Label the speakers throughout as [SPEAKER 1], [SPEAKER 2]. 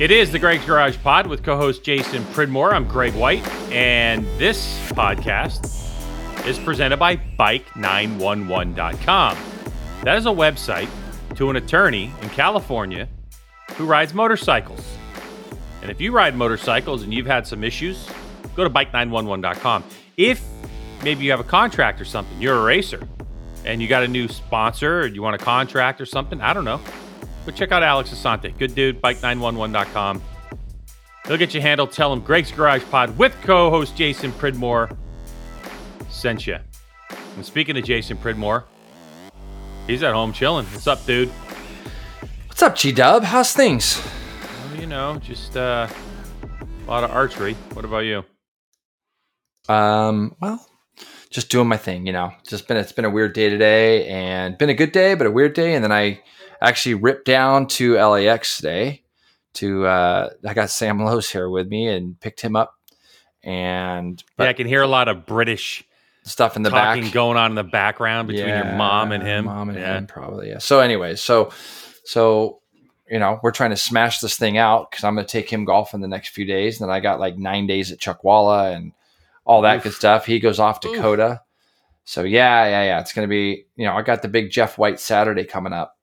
[SPEAKER 1] It is the Greg's Garage Pod with co host Jason Pridmore. I'm Greg White, and this podcast is presented by Bike911.com. That is a website to an attorney in California who rides motorcycles. And if you ride motorcycles and you've had some issues, go to Bike911.com. If maybe you have a contract or something, you're a racer, and you got a new sponsor or you want a contract or something, I don't know but check out Alex Asante. Good dude, bike911.com. He'll get you handled. Tell him Greg's Garage Pod with co host Jason Pridmore sent you. And speaking of Jason Pridmore, he's at home chilling. What's up, dude?
[SPEAKER 2] What's up, G Dub? How's things?
[SPEAKER 1] Well, you know, just uh, a lot of archery. What about you?
[SPEAKER 2] Um, well, just doing my thing, you know. Just been it's been a weird day today and been a good day, but a weird day. And then I actually ripped down to LAX today to uh, I got Sam Lowes here with me and picked him up. And
[SPEAKER 1] yeah, I can hear a lot of British
[SPEAKER 2] stuff in the
[SPEAKER 1] talking
[SPEAKER 2] back
[SPEAKER 1] going on in the background between
[SPEAKER 2] Yeah,
[SPEAKER 1] your mom and him.
[SPEAKER 2] Mom and
[SPEAKER 1] yeah.
[SPEAKER 2] him, probably. Yeah. So, anyways, so so you know, we're trying to smash this thing out because I'm going to take him golfing the next few days, and then I got like nine days at Chuckwalla and all that
[SPEAKER 1] Oof.
[SPEAKER 2] good stuff. He goes off
[SPEAKER 1] Oof.
[SPEAKER 2] Dakota. So yeah, yeah, yeah. It's going to be, you know, I got the big Jeff White Saturday coming up.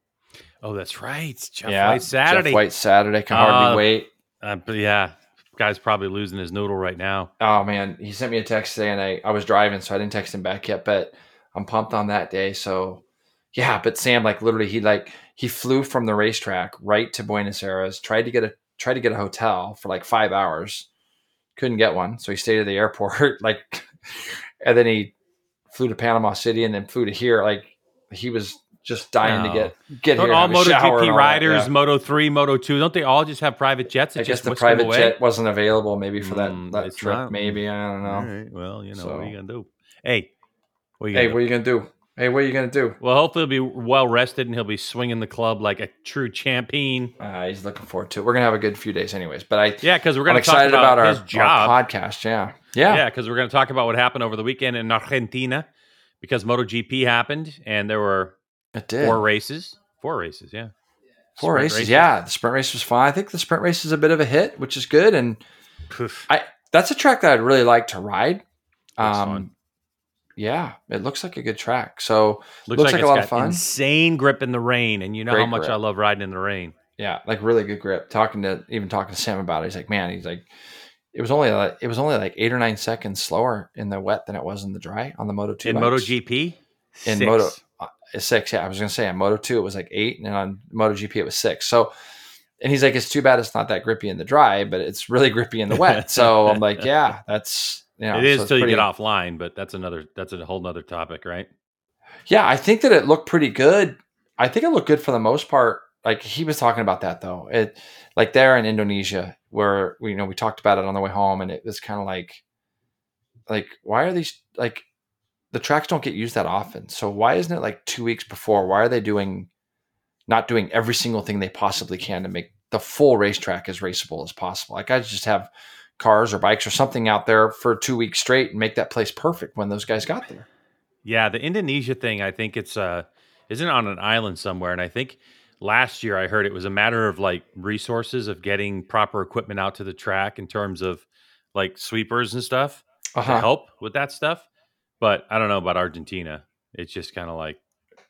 [SPEAKER 1] Oh, that's right. Jeff
[SPEAKER 2] yeah,
[SPEAKER 1] White Saturday.
[SPEAKER 2] Jeff White Saturday can hardly
[SPEAKER 1] Uh,
[SPEAKER 2] wait.
[SPEAKER 1] Uh, but yeah, guy's probably losing his noodle right now.
[SPEAKER 2] Oh man, he sent me a text today, and I I was driving, so I didn't text him back yet. But I'm pumped on that day. So yeah, but Sam like literally he like he flew from the racetrack right to Buenos Aires, tried to get a tried to get a hotel for like five hours, couldn't get one, so he stayed at the airport like, and then he flew to Panama City and then flew to here. Like he was just dying
[SPEAKER 1] No.
[SPEAKER 2] to get get
[SPEAKER 1] Don't
[SPEAKER 2] here.
[SPEAKER 1] all
[SPEAKER 2] have a shower and
[SPEAKER 1] MotoGP
[SPEAKER 2] all
[SPEAKER 1] riders,
[SPEAKER 2] yeah.
[SPEAKER 1] Moto three, Moto two, don't they all just have private jets?
[SPEAKER 2] I guess
[SPEAKER 1] just
[SPEAKER 2] the private jet wasn't available maybe for that,
[SPEAKER 1] Mm,
[SPEAKER 2] that trip.
[SPEAKER 1] not.
[SPEAKER 2] Maybe I don't know.
[SPEAKER 1] All right. Well, you know what are you gonna do? Hey, what are you
[SPEAKER 2] Hey,
[SPEAKER 1] gonna
[SPEAKER 2] what
[SPEAKER 1] do?
[SPEAKER 2] are you gonna do? Hey, what are you gonna do?
[SPEAKER 1] Well, hopefully he'll be well rested and he'll be swinging the club like a true champion.
[SPEAKER 2] Uh, he's looking forward to it. We're gonna have a good few days, anyways. But I,
[SPEAKER 1] Yeah, because we're
[SPEAKER 2] I'm
[SPEAKER 1] gonna talk
[SPEAKER 2] excited
[SPEAKER 1] about,
[SPEAKER 2] about, our,
[SPEAKER 1] his job.
[SPEAKER 2] our podcast. Yeah, yeah,
[SPEAKER 1] Yeah, because we're going to talk about what happened over the weekend in Argentina because MotoGP happened and there were
[SPEAKER 2] it did.
[SPEAKER 1] four races. Four races, yeah.
[SPEAKER 2] Four
[SPEAKER 1] Sprint
[SPEAKER 2] races. Yeah, the sprint race was fine. I think the sprint race is a bit of a hit, which is good, and
[SPEAKER 1] Poof.
[SPEAKER 2] I that's a track that I'd really like to ride. Um, yeah, it looks like a good track. So
[SPEAKER 1] Looks, like,
[SPEAKER 2] looks like a lot of fun.
[SPEAKER 1] insane grip in the rain, and you know how much
[SPEAKER 2] grip.
[SPEAKER 1] I love riding in the rain.
[SPEAKER 2] yeah, like really good grip. Talking to even talking to Sam about it, he's like, man, he's like, it was only like it was only like eight or nine seconds slower in the wet than it was in the dry on the Moto two.
[SPEAKER 1] in
[SPEAKER 2] bikes.
[SPEAKER 1] MotoGP,
[SPEAKER 2] in
[SPEAKER 1] six.
[SPEAKER 2] Moto six. Yeah, I was gonna say on Moto two it was like eight, and on Moto GP it was six. So, and he's like, it's too bad it's not that grippy in the dry, but it's really grippy in the wet. so I'm like, yeah, that's you know,
[SPEAKER 1] it is
[SPEAKER 2] so
[SPEAKER 1] till you get offline, but that's another that's a whole nother topic, right?
[SPEAKER 2] Yeah, I think that it looked pretty good. I think it looked good for the most part. Like he was talking about that though. It like there in Indonesia where we you know we talked about it on the way home, and it was kind of like, like why are these like the tracks don't get used that often? So why isn't it like two weeks before? Why are they doing not doing every single thing they possibly can to make the full racetrack as raceable as possible? Like I just have cars or bikes or something out there for two weeks straight and make that place perfect when those guys got there.
[SPEAKER 1] Yeah, the Indonesia thing, I think it's uh isn't it on an island somewhere, and I think last year I heard it was a matter of like resources of getting proper equipment out to the track in terms of like sweepers and stuff to
[SPEAKER 2] Uh-huh.
[SPEAKER 1] help with that stuff. But I don't know about Argentina. It's just kind of like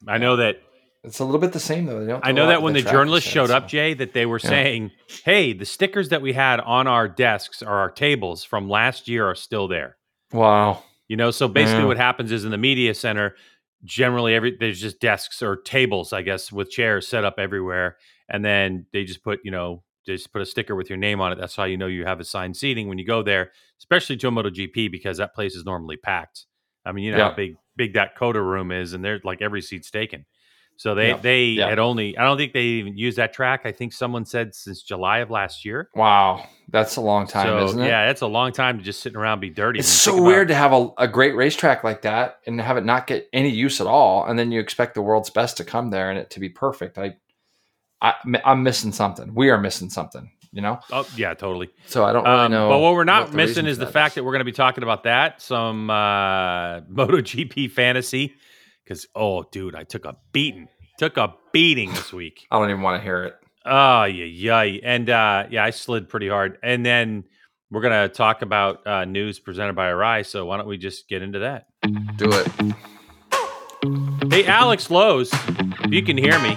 [SPEAKER 1] I know that
[SPEAKER 2] It's a little bit the same though.
[SPEAKER 1] I know that when the
[SPEAKER 2] track
[SPEAKER 1] journalists showed up,
[SPEAKER 2] so-
[SPEAKER 1] Jay, that they were
[SPEAKER 2] Yeah.
[SPEAKER 1] saying, "Hey, the stickers that we had on our desks or our tables from last year are still there."
[SPEAKER 2] Wow.
[SPEAKER 1] You know, so basically
[SPEAKER 2] Yeah.
[SPEAKER 1] what happens is in the media center, generally every there's just desks or tables, I guess, with chairs set up everywhere, and then they just put, you know, just put a sticker with your name on it. That's how you know you have assigned seating when you go there, especially to a MotoGP because that place is normally packed. I mean, you know
[SPEAKER 2] Yeah.
[SPEAKER 1] how big big that COTA room is, and they're like every seat's taken. So they
[SPEAKER 2] Yeah.
[SPEAKER 1] they
[SPEAKER 2] Yeah.
[SPEAKER 1] had only I don't think they even used that track. I think someone said since July of last year.
[SPEAKER 2] Wow. That's a long time,
[SPEAKER 1] so
[SPEAKER 2] isn't it?
[SPEAKER 1] yeah, it's a long time to just sitting around and be dirty.
[SPEAKER 2] It's so
[SPEAKER 1] think about-
[SPEAKER 2] weird to have a, a great racetrack like that and have it not get any use at all, and then you expect the world's best to come there and it to be perfect. I, I I'm missing something. We are missing something, you know.
[SPEAKER 1] Oh yeah, totally.
[SPEAKER 2] So I don't really
[SPEAKER 1] Um,
[SPEAKER 2] know.
[SPEAKER 1] but what we're not
[SPEAKER 2] the
[SPEAKER 1] missing is the fact that we're going to be talking about that some uh, MotoGP fantasy. Because oh, dude, I took a beating. Took a beating this week.
[SPEAKER 2] I don't even want to hear it.
[SPEAKER 1] Oh yeah, yeah, and uh, yeah, I slid pretty hard. And then we're gonna talk about uh, news presented by Arai. So why don't we just get into that?
[SPEAKER 2] Do it.
[SPEAKER 1] Hey, Alex Lowes, if you can hear me.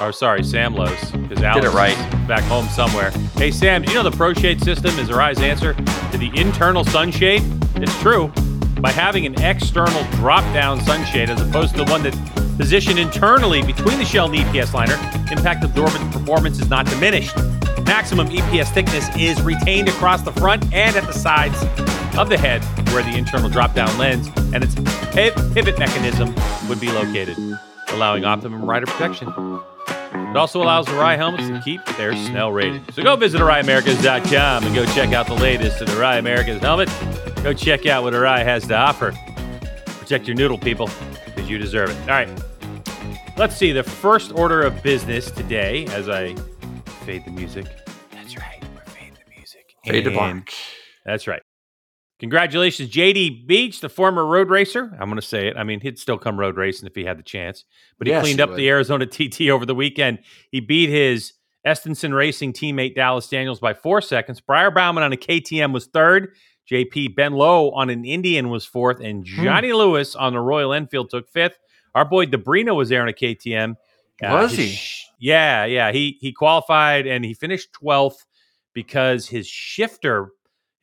[SPEAKER 1] Or sorry, Sam Lowes, because Alex
[SPEAKER 2] it right.
[SPEAKER 1] is back home somewhere. Hey Sam, do you know the ProShade system is Arai's answer to the internal sunshade? It's true. By having an external drop-down sunshade as opposed to the one that positioned internally between the shell and the EPS liner, impact absorbent performance is not diminished. Maximum EPS thickness is retained across the front and at the sides of the head where the internal drop-down lens and its pivot mechanism would be located, allowing optimum rider protection. It also allows Arai helmets to keep their Snell rating. So go visit AraiAmericas.com and go check out the latest in Arai Americas helmet. Go check out what Arai has to offer. Protect your noodle, people, because you deserve it. All right. Let's see. The first order of business today, as I fade the music. That's right. We're fading the music.
[SPEAKER 2] Fade to
[SPEAKER 1] And-
[SPEAKER 2] black.
[SPEAKER 1] That's right. Congratulations, JD Beach, the former road racer. I'm going to say it. I mean, he'd still come road racing if he had the chance, but he
[SPEAKER 2] Yes,
[SPEAKER 1] cleaned
[SPEAKER 2] he
[SPEAKER 1] up
[SPEAKER 2] would.
[SPEAKER 1] the Arizona TT over the weekend. He beat his Estenson Racing teammate Dallas Daniels by four seconds. Briar Bauman on a KTM was third. JP Ben Lowe on an Indian was fourth, and
[SPEAKER 2] Hmm.
[SPEAKER 1] Johnny Lewis on the Royal Enfield took fifth. Our boy Debrino was there on a KTM.
[SPEAKER 2] Was
[SPEAKER 1] his
[SPEAKER 2] he?
[SPEAKER 1] yeah, yeah. He he qualified and he finished twelfth because his shifter,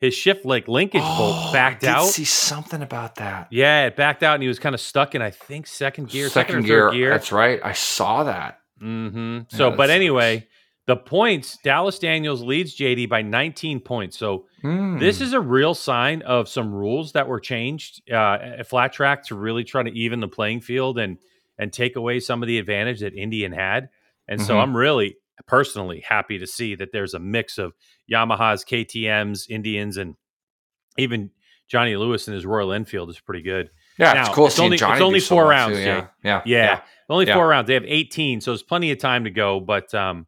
[SPEAKER 1] his shift like linkage bolt backed
[SPEAKER 2] Oh, I did
[SPEAKER 1] out.
[SPEAKER 2] See something about that.
[SPEAKER 1] Yeah, it backed out and he was kind of stuck in I think second gear, second,
[SPEAKER 2] Second gear.
[SPEAKER 1] gear.
[SPEAKER 2] That's right. I saw that.
[SPEAKER 1] Mm-hmm.
[SPEAKER 2] Yeah,
[SPEAKER 1] So, but anyway, the points Dallas Daniels leads JD by 19 points. So
[SPEAKER 2] Hmm.
[SPEAKER 1] this is a real sign of some rules that were changed uh, at flat track to really try to even the playing field and and take away some of the advantage that Indian had. And so
[SPEAKER 2] Mhm.
[SPEAKER 1] I'm really personally happy to see that there's a mix of Yamahas, KTM's, Indians, and even Johnny Lewis and his Royal Enfield is pretty good.
[SPEAKER 2] yeah,
[SPEAKER 1] now,
[SPEAKER 2] it's cool
[SPEAKER 1] it's only-
[SPEAKER 2] Johnny do
[SPEAKER 1] only four rounds,
[SPEAKER 2] too.
[SPEAKER 1] Jay.
[SPEAKER 2] Yeah. Yeah.
[SPEAKER 1] Yeah, only
[SPEAKER 2] Yeah.
[SPEAKER 1] four rounds. They have 18, so it's plenty of time to go. But um,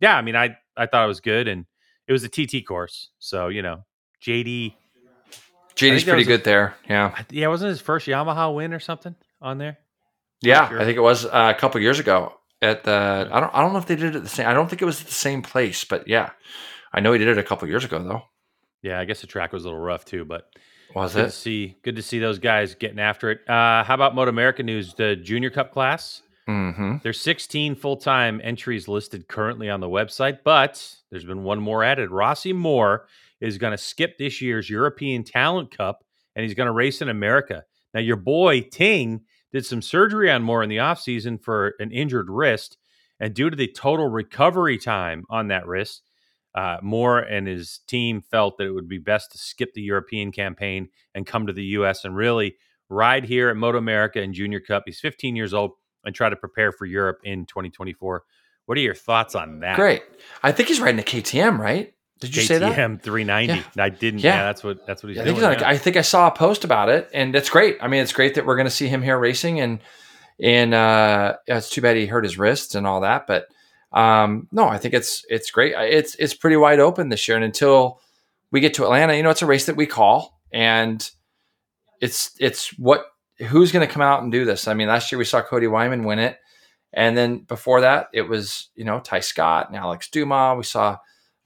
[SPEAKER 1] yeah, I mean, I I thought it was good, and it was a TT course, so you know, JD.
[SPEAKER 2] JD's pretty
[SPEAKER 1] was a-
[SPEAKER 2] good there. Yeah.
[SPEAKER 1] Yeah, wasn't his first Yamaha win or something on there?
[SPEAKER 2] Yeah,
[SPEAKER 1] sure.
[SPEAKER 2] I think it was uh, a couple years ago at the. I don't. I don't know if they did it at the same. I don't think it was at the same place, but yeah, I know he did it a couple years ago though.
[SPEAKER 1] Yeah, I guess the track was a little rough too, but
[SPEAKER 2] Was
[SPEAKER 1] good to
[SPEAKER 2] it?
[SPEAKER 1] see good to see those guys getting after it. Uh, how about Moto America news? The Junior Cup class.
[SPEAKER 2] Mm-hmm.
[SPEAKER 1] There's 16 full time entries listed currently on the website, but there's been one more added. Rossi Moor is going to skip this year's European Talent Cup and he's going to race in America. Now, your boy Ting did some surgery on Moor in the offseason for an injured wrist. And due to the total recovery time on that wrist, uh, Moor and his team felt that it would be best to skip the European campaign and come to the U.S. and really ride here at Moto America and Junior Cup. He's 15 years old and try to prepare for Europe in 2024. What are your thoughts on that?
[SPEAKER 2] Great. I think he's riding a KTM, right? Did you say that?
[SPEAKER 1] KTM 390. I didn't.
[SPEAKER 2] Yeah.
[SPEAKER 1] Yeah. that's what that's what he's
[SPEAKER 2] I
[SPEAKER 1] doing.
[SPEAKER 2] think, he's on. I think I saw a post about it, and it's great. I mean, it's great that we're going to see him here racing, and and uh, it's too bad he hurt his wrists and all that. But um, no, I think it's it's great. It's it's pretty wide open this year, and until we get to Atlanta, you know, it's a race that we call, and it's it's what who's going to come out and do this. I mean, last year we saw Cody Wyman win it, and then before that, it was you know Ty Scott and Alex Dumas. We saw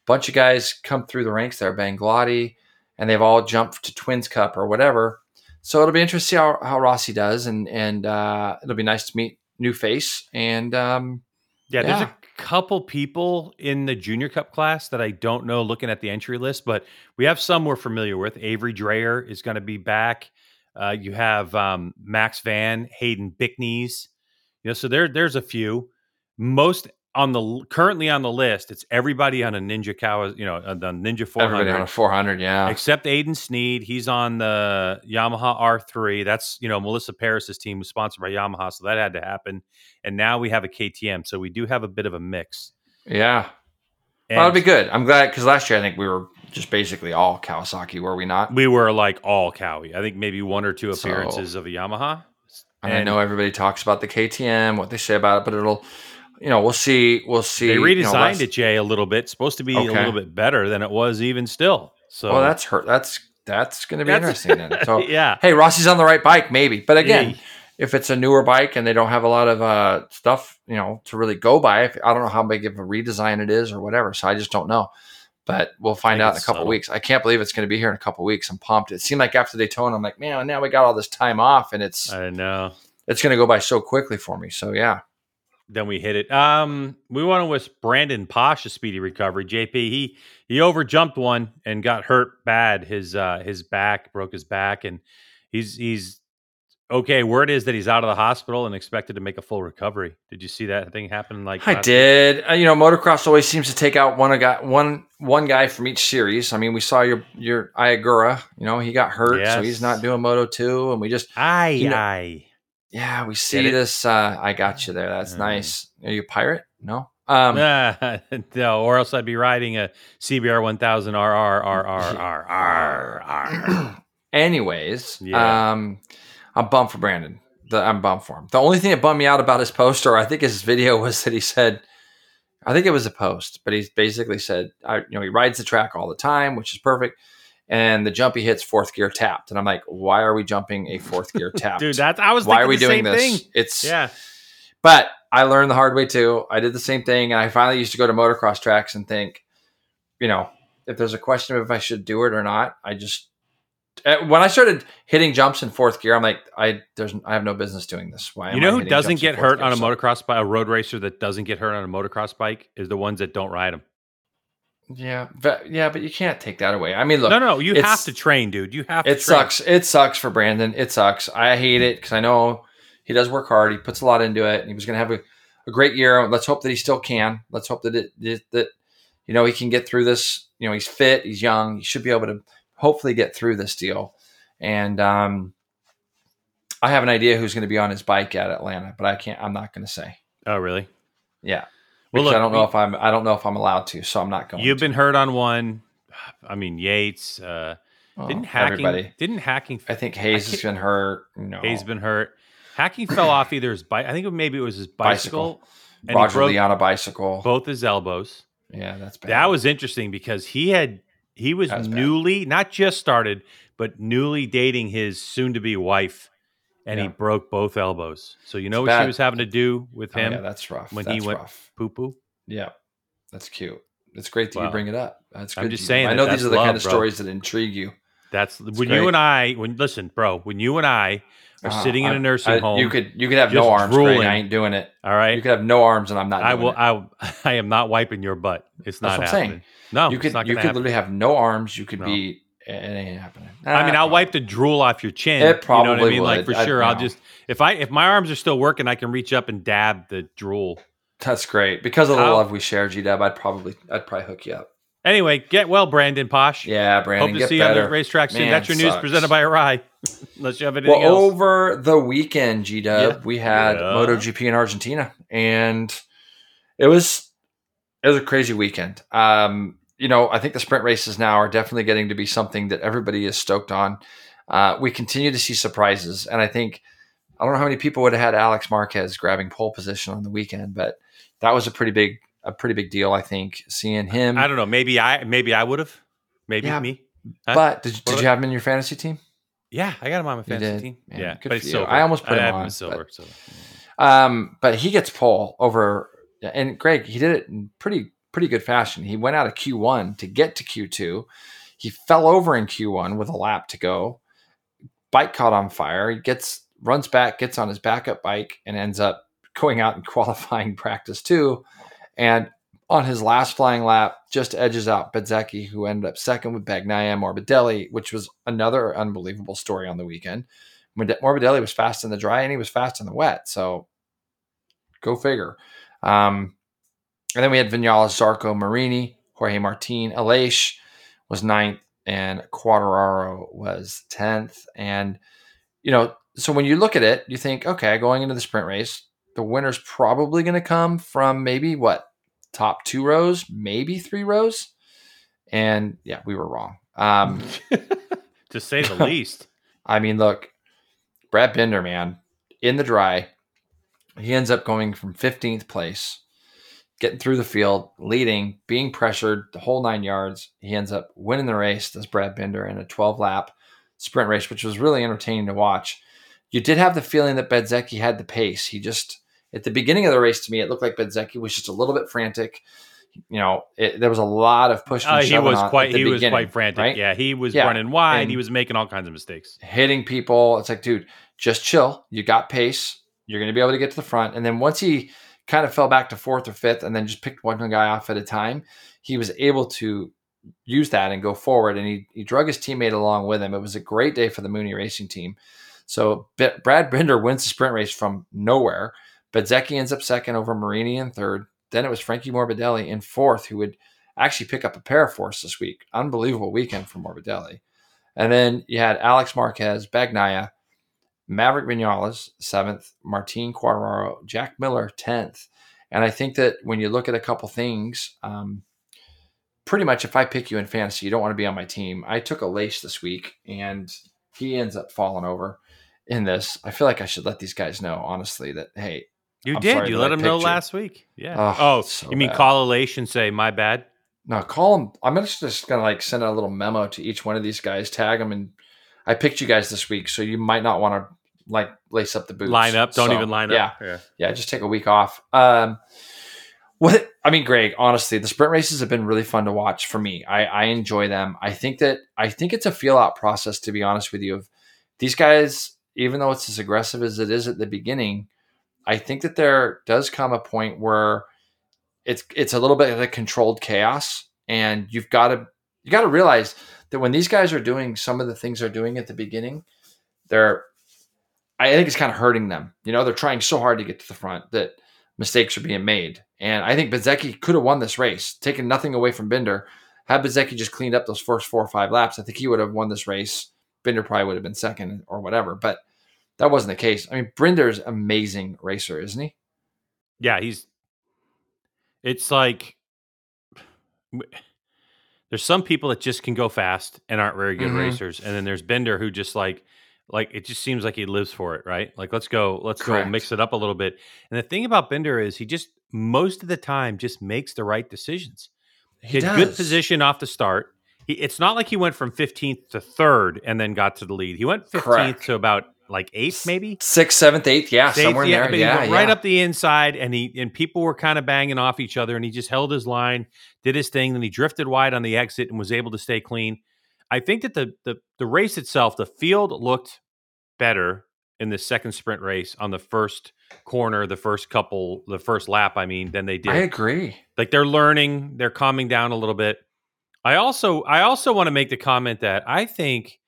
[SPEAKER 2] bunch of guys come through the ranks there, Bangladesh and they've all jumped to Twins Cup or whatever. So it'll be interesting to see how, how Rossi does, and and uh, it'll be nice to meet new face. And um,
[SPEAKER 1] Yeah, there's a couple people in the junior cup class that I don't know looking at the entry list, but we have some we're familiar with. Avery Dreyer is going to be back. Uh, you have um, Max Van, Hayden Bickneys. You know, so there there's a few. Most on the currently on the list, it's everybody on a Ninja Cow, you know, on the Ninja 400.
[SPEAKER 2] everybody on
[SPEAKER 1] 400.
[SPEAKER 2] a 400, yeah,
[SPEAKER 1] Except Aiden Sneed, he's on the Yamaha R3. That's you know Melissa Paris's team was sponsored by Yamaha, so that had to happen. And now we have a KTM, so we do have a bit of a mix.
[SPEAKER 2] yeah.
[SPEAKER 1] And
[SPEAKER 2] well, it'll be good. I'm glad because last year I think we were just basically all Kawasaki, were we not?
[SPEAKER 1] we were like all Cowie. I think maybe one or two
[SPEAKER 2] So-
[SPEAKER 1] appearances of a Yamaha.
[SPEAKER 2] And, I know everybody talks about the KTM, what they say about it, but it'll, you know, we'll see. We'll see.
[SPEAKER 1] They
[SPEAKER 2] you know,
[SPEAKER 1] redesigned it, Jay, a little bit. Supposed to be
[SPEAKER 2] Okay.
[SPEAKER 1] a little bit better than it was even still. So
[SPEAKER 2] Well, that's hurt. That's that's going to be
[SPEAKER 1] That's-
[SPEAKER 2] interesting then. So
[SPEAKER 1] yeah.
[SPEAKER 2] hey, Rossi's on the right bike, maybe. But again,
[SPEAKER 1] Yeah.
[SPEAKER 2] if it's a newer bike and they don't have a lot of uh, stuff, you know, to really go by. If, I don't know how big of a redesign it is or whatever, so I just don't know. But we'll find out in a couple subtle. weeks. I can't believe it's going to be here in a couple weeks. I'm pumped. It seemed like after Daytona, I'm like, man, now we got all this time off, and it's
[SPEAKER 1] I know
[SPEAKER 2] it's going to go by so quickly for me. So yeah.
[SPEAKER 1] Then we hit it. Um, we want to wish Brandon Paasch a speedy recovery. JP, he he overjumped one and got hurt bad. His uh his back broke his back, and he's he's okay. Word is that he's out of the hospital and expected to make a full recovery. Did you see that thing happen? Like
[SPEAKER 2] I did. Uh, you know, motocross always seems to take out one guy one one guy from each series. I mean, we saw your your Ai Ogura. You know, he got hurt, yes. so he's not doing Moto two, and we just
[SPEAKER 1] I
[SPEAKER 2] you know,
[SPEAKER 1] I
[SPEAKER 2] yeah, we see this. Uh, I got you there. That's uh, nice. Are you a pirate? No.
[SPEAKER 1] Um, no, or else I'd be riding a CBR 1000 RR RR RR RR.
[SPEAKER 2] Anyways, yeah. um, I'm bummed for Brandon. The, I'm bummed for him. The only thing that bummed me out about his post, or I think his video, was that he said, I think it was a post, but he basically said, I, you know, he rides the track all the time, which is perfect and the jumpy hits fourth gear tapped. And I'm like, why are we jumping a fourth gear tapped?
[SPEAKER 1] Dude, that's I was why are we doing this? Thing.
[SPEAKER 2] It's
[SPEAKER 1] yeah.
[SPEAKER 2] But I learned the hard way too. I did the same thing, and I finally used to go to motocross tracks and think, you know, if there's a question of if I should do it or not, I just eh, when I started hitting jumps in fourth gear, I'm like, I there's I have no business doing this. Why?
[SPEAKER 1] You know who doesn't get hurt on a motocross bike? A road racer that doesn't get hurt on a motocross bike is the ones that don't ride them.
[SPEAKER 2] Yeah, but yeah, but you can't take that away. I mean, look,
[SPEAKER 1] no, no, you have to train, dude. You have.
[SPEAKER 2] to It sucks. It sucks for Brandon. It sucks. I hate it because I know he does work hard. He puts a lot into it, and he was going to have a, a great year. Let's hope that he still can. Let's hope that it that you know he can get through this. You know, he's fit. He's young. He should be able to hopefully get through this deal. And um, I have an idea who's going to be on his bike at Atlanta, but I can't. I'm not going to say.
[SPEAKER 1] Oh, really?
[SPEAKER 2] Yeah. Well, look, I don't know we, if I'm I don't know if I'm allowed to, so I'm not going.
[SPEAKER 1] You've
[SPEAKER 2] to.
[SPEAKER 1] been hurt on one. I mean, Yates. Uh, oh, didn't hacking? Everybody. Didn't hacking?
[SPEAKER 2] I think Hayes I has been hurt. No.
[SPEAKER 1] Hayes been hurt. Hacking fell off either his bike. I think maybe it was his bicycle.
[SPEAKER 2] bicycle. Roger Lee on a bicycle.
[SPEAKER 1] Both his elbows.
[SPEAKER 2] Yeah, that's bad.
[SPEAKER 1] That was interesting because he had he was, was newly bad. not just started, but newly dating his soon-to-be wife and yeah. he broke both elbows. So you know it's what bad. she was having to do with him?
[SPEAKER 2] Oh, yeah, that's rough.
[SPEAKER 1] When
[SPEAKER 2] that's
[SPEAKER 1] he went poo poo.
[SPEAKER 2] Yeah, that's cute. It's great that wow. you bring it up. That's good.
[SPEAKER 1] I'm just saying.
[SPEAKER 2] I know these are the love, kind of bro. stories that intrigue you.
[SPEAKER 1] That's, that's when great. you and I. When listen, bro. When you and I are uh, sitting in a nursing
[SPEAKER 2] I,
[SPEAKER 1] home,
[SPEAKER 2] you could you could have no arms. Greg, I ain't doing it.
[SPEAKER 1] All right,
[SPEAKER 2] you could have no arms, and I'm not.
[SPEAKER 1] I will. It. I I am not wiping your butt. It's not happening. Saying. No,
[SPEAKER 2] you could you could
[SPEAKER 1] happen.
[SPEAKER 2] literally have no arms. You could no. be it ain't happening.
[SPEAKER 1] I mean, I'll wipe the drool off your chin.
[SPEAKER 2] It probably
[SPEAKER 1] you know what I
[SPEAKER 2] mean?
[SPEAKER 1] Would. Like for sure, I, will just if I if my arms are still working, I can reach up and dab the drool.
[SPEAKER 2] That's great because of the I'll, love we share, G Dab. I'd probably I'd probably hook you up.
[SPEAKER 1] Anyway, get well, Brandon Paasch.
[SPEAKER 2] Yeah, Brandon.
[SPEAKER 1] Hope to see
[SPEAKER 2] better.
[SPEAKER 1] you on the racetrack soon. Man, That's your sucks. news presented by Arai. Unless you have
[SPEAKER 2] anything
[SPEAKER 1] well,
[SPEAKER 2] else. over the weekend, G Dub, yeah. we had yeah. MotoGP in Argentina, and it was it was a crazy weekend. Um, you know, I think the sprint races now are definitely getting to be something that everybody is stoked on. Uh, we continue to see surprises, and I think I don't know how many people would have had Alex Marquez grabbing pole position on the weekend, but that was a pretty big a pretty big deal. I think seeing him.
[SPEAKER 1] I don't know. Maybe I maybe I would have. Maybe yeah, me.
[SPEAKER 2] Huh? But did, did you have him in your fantasy team?
[SPEAKER 1] Yeah, I got him on my fantasy team. Man, yeah,
[SPEAKER 2] but you. I almost put I him on
[SPEAKER 1] silver. But, so.
[SPEAKER 2] um, but he gets pole over, and Greg he did it in pretty pretty good fashion. He went out of Q1 to get to Q2. He fell over in Q1 with a lap to go. Bike caught on fire. He gets runs back, gets on his backup bike, and ends up going out and qualifying practice two. And on his last flying lap, just edges out Bezzecchi, who ended up second with Bagnaia Morbidelli, which was another unbelievable story on the weekend. Morbidelli was fast in the dry and he was fast in the wet. So go figure. Um, and then we had Vinales, Zarco, Marini, Jorge Martin, Aleix was ninth, and Quartararo was 10th. And, you know, so when you look at it, you think, okay, going into the sprint race, the winner's probably going to come from maybe what? Top two rows, maybe three rows. And yeah, we were wrong. Um,
[SPEAKER 1] to say the least.
[SPEAKER 2] I mean, look, Brad Binder, man, in the dry, he ends up going from 15th place getting through the field, leading, being pressured the whole nine yards. He ends up winning the race, does Brad Binder in a 12 lap sprint race, which was really entertaining to watch. you did have the feeling that Bezzecchi had the pace. He just at the beginning of the race to me, it looked like Bezzecchi was just a little bit frantic. You know, it, there was a lot of pushing.
[SPEAKER 1] Uh, he was quite he was quite frantic. Right? Yeah, he was yeah. running wide. And he was making all kinds of mistakes,
[SPEAKER 2] hitting people. It's like, dude, just chill. You got pace. You're going to be able to get to the front. And then once he kind of fell back to fourth or fifth, and then just picked one guy off at a time, he was able to use that and go forward. And he he drug his teammate along with him. It was a great day for the Mooney Racing team. So Brad Binder wins the sprint race from nowhere. Bezzecchi ends up second over Marini in third. Then it was Frankie Morbidelli in fourth, who would actually pick up a Paraforce this week. Unbelievable weekend for Morbidelli. And then you had Alex Marquez, Bagnaia, Maverick Vinales, seventh, Martin Quartararo, Jack Miller, 10th. And I think that when you look at a couple things, um, pretty much if I pick you in fantasy, you don't want to be on my team. I took a lace this week and he ends up falling over in this. I feel like I should let these guys know, honestly, that, hey,
[SPEAKER 1] you I'm did. You let them know last week. Yeah. Oh, oh so you mean bad. call Alation and say, my bad?
[SPEAKER 2] No, call them. I'm just, just going to like send out a little memo to each one of these guys, tag them. And I picked you guys this week. So you might not want to like lace up the boots.
[SPEAKER 1] Line up. Don't so, even line
[SPEAKER 2] yeah,
[SPEAKER 1] up.
[SPEAKER 2] Yeah. Yeah. Just take a week off. Um, what I mean, Greg, honestly, the sprint races have been really fun to watch for me. I, I enjoy them. I think that I think it's a feel out process, to be honest with you. Of these guys, even though it's as aggressive as it is at the beginning, I think that there does come a point where it's it's a little bit of a controlled chaos, and you've got to you got to realize that when these guys are doing some of the things they're doing at the beginning, they're I think it's kind of hurting them. You know, they're trying so hard to get to the front that mistakes are being made. And I think Bezzecchi could have won this race, taken nothing away from Binder. Had Bezzecchi just cleaned up those first four or five laps, I think he would have won this race. Binder probably would have been second or whatever. But that wasn't the case. I mean, Binder's amazing racer, isn't he?
[SPEAKER 1] Yeah, he's. It's like there's some people that just can go fast and aren't very good mm-hmm. racers, and then there's Binder who just like like it just seems like he lives for it, right? Like let's go, let's Correct. go mix it up a little bit. And the thing about Binder is he just most of the time just makes the right decisions. He, he had good position off the start. He, it's not like he went from 15th to third and then got to the lead. He went 15th Correct. to about like eighth, maybe
[SPEAKER 2] sixth, seventh, eighth, yeah, somewhere yeah, there. Yeah,
[SPEAKER 1] right up the inside, and he and people were kind of banging off each other, and he just held his line, did his thing, then he drifted wide on the exit and was able to stay clean. I think that the the the race itself, the field looked better in the second sprint race on the first corner, the first couple, the first lap. I mean, than they did. I
[SPEAKER 2] agree.
[SPEAKER 1] Like they're learning, they're calming down a little bit. I also I also want to make the comment that I think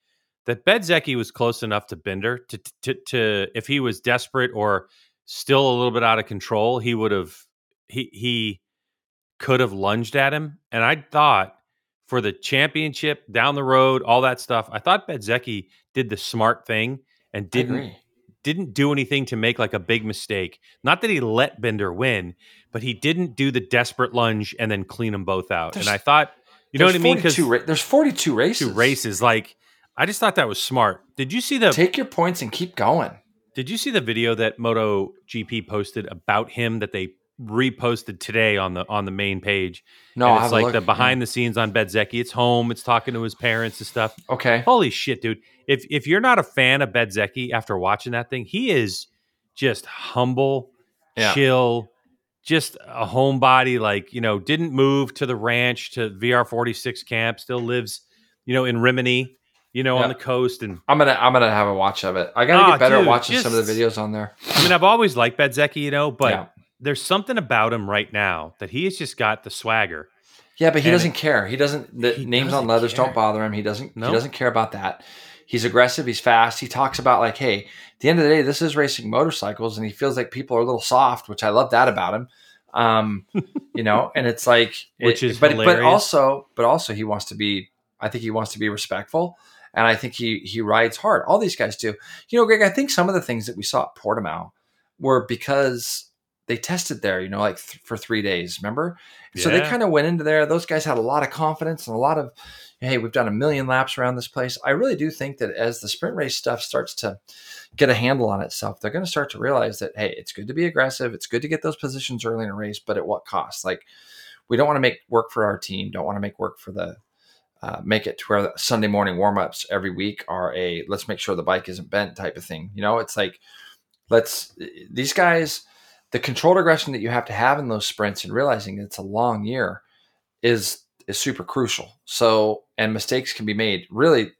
[SPEAKER 1] that Bezzecchi was close enough to Binder to, to, to if he was desperate or still a little bit out of control, he would have he he could have lunged at him. And I thought for the championship down the road, all that stuff, I thought Bezzecchi did the smart thing and didn't didn't do anything to make like a big mistake. Not that he let Binder win, but he didn't do the desperate lunge and then clean them both out. There's, and I thought, you know what I mean?
[SPEAKER 2] Because ra- there's 42 races.
[SPEAKER 1] Two races, like I just thought that was smart. Did you see the
[SPEAKER 2] take your points and keep going?
[SPEAKER 1] Did you see the video that Moto GP posted about him that they reposted today on the on the main page?
[SPEAKER 2] No,
[SPEAKER 1] it's like the behind the scenes on Bezzecchi. It's home. It's talking to his parents and stuff.
[SPEAKER 2] Okay.
[SPEAKER 1] Holy shit, dude! If if you're not a fan of Bezzecchi after watching that thing, he is just humble, yeah. chill, just a homebody. Like you know, didn't move to the ranch to VR46 camp. Still lives, you know, in Rimini you know, on the coast. And
[SPEAKER 2] I'm gonna I'm gonna have a watch of it. I gotta oh, get better dude, watching just, some of the videos on there.
[SPEAKER 1] I mean, I've always liked Bezzecchi, you know, but yeah. There's something about him right now that he has just got the swagger.
[SPEAKER 2] Yeah, but he doesn't it, care. He doesn't. The names doesn't on leathers care. don't bother him. He doesn't. Nope. He doesn't care about that. He's aggressive. He's fast. He talks about like, hey, at the end of the day, this is racing motorcycles, and he feels like people are a little soft, which I love that about him. Um, you know, and it's like,
[SPEAKER 1] which it, is,
[SPEAKER 2] but
[SPEAKER 1] hilarious.
[SPEAKER 2] but also, but also, he wants to be. I think he wants to be respectful and I think he he rides hard. All these guys do. You know, Greg, I think some of the things that we saw at Portimao were because they tested there, you know, like th- for three days. Remember? Yeah. So they kind of went into there. Those guys had a lot of confidence and a lot of, hey, we've done a million laps around this place. I really do think that as the sprint race stuff starts to get a handle on itself, they're going to start to realize that, hey, it's good to be aggressive. It's good to get those positions early in a race, but at what cost? Like, we don't want to make work for our team. Don't want to make work for the uh, make it to where Sunday morning warmups every week are a let's make sure the bike isn't bent type of thing. You know, it's like let's these guys the controlled aggression that you have to have in those sprints and realizing it's a long year is is super crucial. So and mistakes can be made. Really,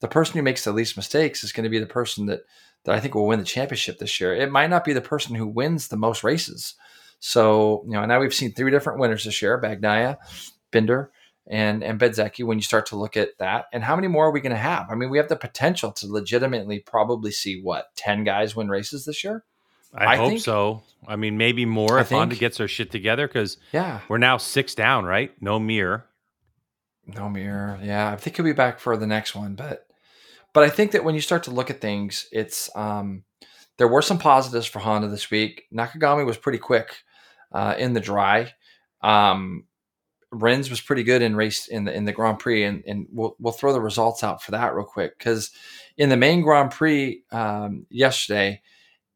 [SPEAKER 2] the person who makes the least mistakes is going to be the person that that I think will win the championship this year. It might not be the person who wins the most races. So, you know, now we've seen three different winners this year, Bagnaia, Binder, and and Bezzecchi when you start to look at that. And how many more are we going to have? I mean, we have the potential to legitimately probably see what, 10 guys win races this year?
[SPEAKER 1] I, I hope think, so. I mean, maybe more I if think, Honda gets their shit together because
[SPEAKER 2] yeah,
[SPEAKER 1] we're now six down, right? No Mir.
[SPEAKER 2] No Mir. Yeah, I think he'll be back for the next one, but but I think that when you start to look at things, it's um, there were some positives for Honda this week. Nakagami was pretty quick uh, in the dry. Um, Rins was pretty good in race in the in the Grand Prix, and, and we'll we'll throw the results out for that real quick because in the main Grand Prix um, yesterday,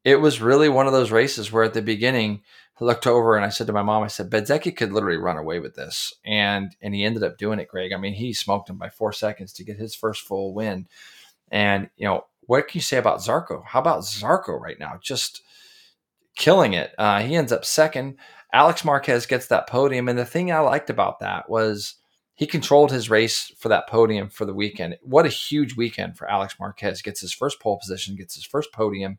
[SPEAKER 2] it was really one of those races where at the beginning I looked over and I said to my mom, I said Bezzecchi could literally run away with this, and and he ended up doing it. Greg, I mean, he smoked him by four seconds to get his first full win, and you know what can you say about Zarco? How about Zarco right now? Just killing it. Uh, he ends up second. Alex Marquez gets that podium. And the thing I liked about that was he controlled his race for that podium for the weekend. What a huge weekend for Alex Marquez. Gets his first pole position, gets his first podium.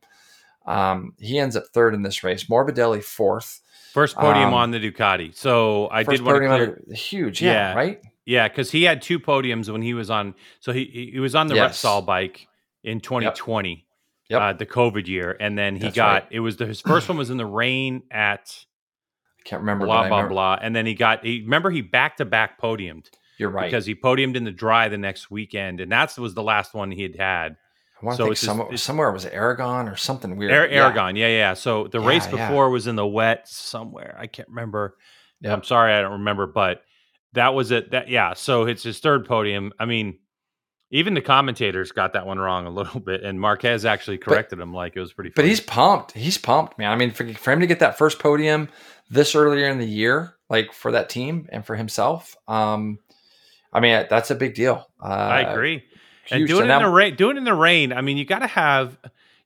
[SPEAKER 2] Um, he ends up third in this race. Morbidelli fourth.
[SPEAKER 1] First podium um, on the Ducati. So I did want to clear.
[SPEAKER 2] huge, yeah, yeah, right?
[SPEAKER 1] Yeah, because he had two podiums when he was on. So he he was on the yes. Repsol bike in 2020, yep. Yep. Uh, the COVID year, and then he That's got right. it was the, his first one was in the rain at I
[SPEAKER 2] can't remember.
[SPEAKER 1] Blah blah remember. blah. And then he got. He remember he back to back podiumed.
[SPEAKER 2] You're right
[SPEAKER 1] because he podiumed in the dry the next weekend, and that was the last one he had had.
[SPEAKER 2] I want to so think some, just, somewhere was Aragon or something weird.
[SPEAKER 1] Ar- Aragon, yeah. yeah, yeah. So the yeah, race before yeah. was in the wet somewhere. I can't remember. Yep. I'm sorry, I don't remember, but that was it. That yeah. So it's his third podium. I mean, even the commentators got that one wrong a little bit, and Marquez actually corrected but, him like it was pretty.
[SPEAKER 2] Funny. But he's pumped. He's pumped, man. I mean, for, for him to get that first podium this earlier in the year, like for that team and for himself. Um, I mean, that's a big deal. Uh, I
[SPEAKER 1] agree. And doing it in the rain, doing it in the rain. I mean, you got to have.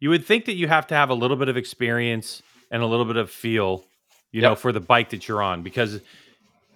[SPEAKER 1] You would think that you have to have a little bit of experience and a little bit of feel, you yep. know, for the bike that you're on because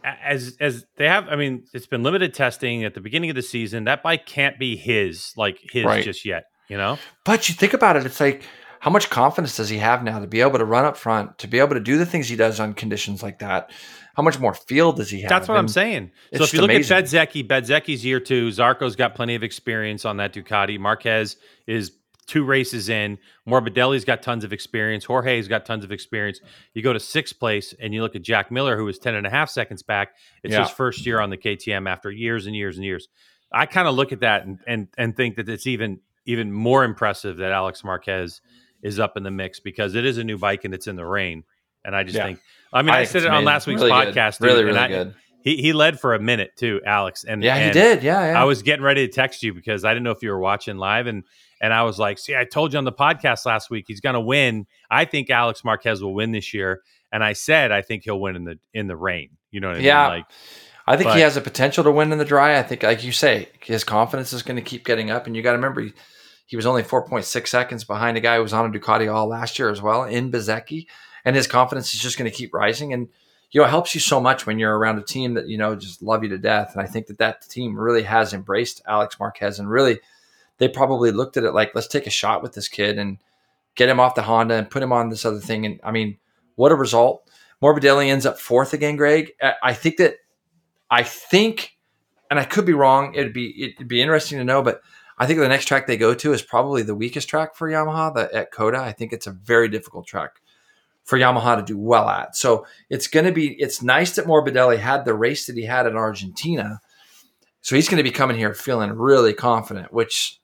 [SPEAKER 1] as as they have i mean it's been limited testing at the beginning of the season that bike can't be his like his right. just yet you know
[SPEAKER 2] but you think about it it's like how much confidence does he have now to be able to run up front, to be able to do the things he does on conditions like that? How much more field does he have?
[SPEAKER 1] That's what and I'm saying. So if you look amazing. at Bezzecchi, Bezzecchi's year two, Zarco's got plenty of experience on that Ducati. Marquez is two races in. Morbidelli's got tons of experience. Jorge's got tons of experience. You go to sixth place and you look at Jack Miller, who was 10 and a half seconds back. It's yeah. his first year on the KTM after years and years and years. I kind of look at that and, and and think that it's even even more impressive that Alex Marquez is up in the mix because it is a new bike and it's in the rain. And I just yeah. think, I mean, I, I said it on last week's really podcast.
[SPEAKER 2] Dude, really, really
[SPEAKER 1] I,
[SPEAKER 2] good.
[SPEAKER 1] He, he led for a minute too, Alex. And
[SPEAKER 2] yeah,
[SPEAKER 1] and
[SPEAKER 2] he did. Yeah, yeah.
[SPEAKER 1] I was getting ready to text you because I didn't know if you were watching live, and and I was like, see, I told you on the podcast last week he's going to win. I think Alex Marquez will win this year, and I said I think he'll win in the in the rain. You know what I
[SPEAKER 2] yeah.
[SPEAKER 1] mean? Like,
[SPEAKER 2] I think but, he has a potential to win in the dry. I think, like you say, his confidence is going to keep getting up, and you got to remember. He, he was only 4.6 seconds behind a guy who was on a Ducati all last year as well in Bezzecchi. And his confidence is just going to keep rising. And, you know, it helps you so much when you're around a team that, you know, just love you to death. And I think that that team really has embraced Alex Marquez and really, they probably looked at it like, let's take a shot with this kid and get him off the Honda and put him on this other thing. And I mean, what a result. Morbidelli ends up fourth again, Greg. I think that, I think, and I could be wrong. It'd be, it'd be interesting to know, but I think the next track they go to is probably the weakest track for Yamaha, the, at COTA. I think it's a very difficult track for Yamaha to do well at. So it's going to be, it's nice that Morbidelli had the race that he had in Argentina. So he's going to be coming here feeling really confident, which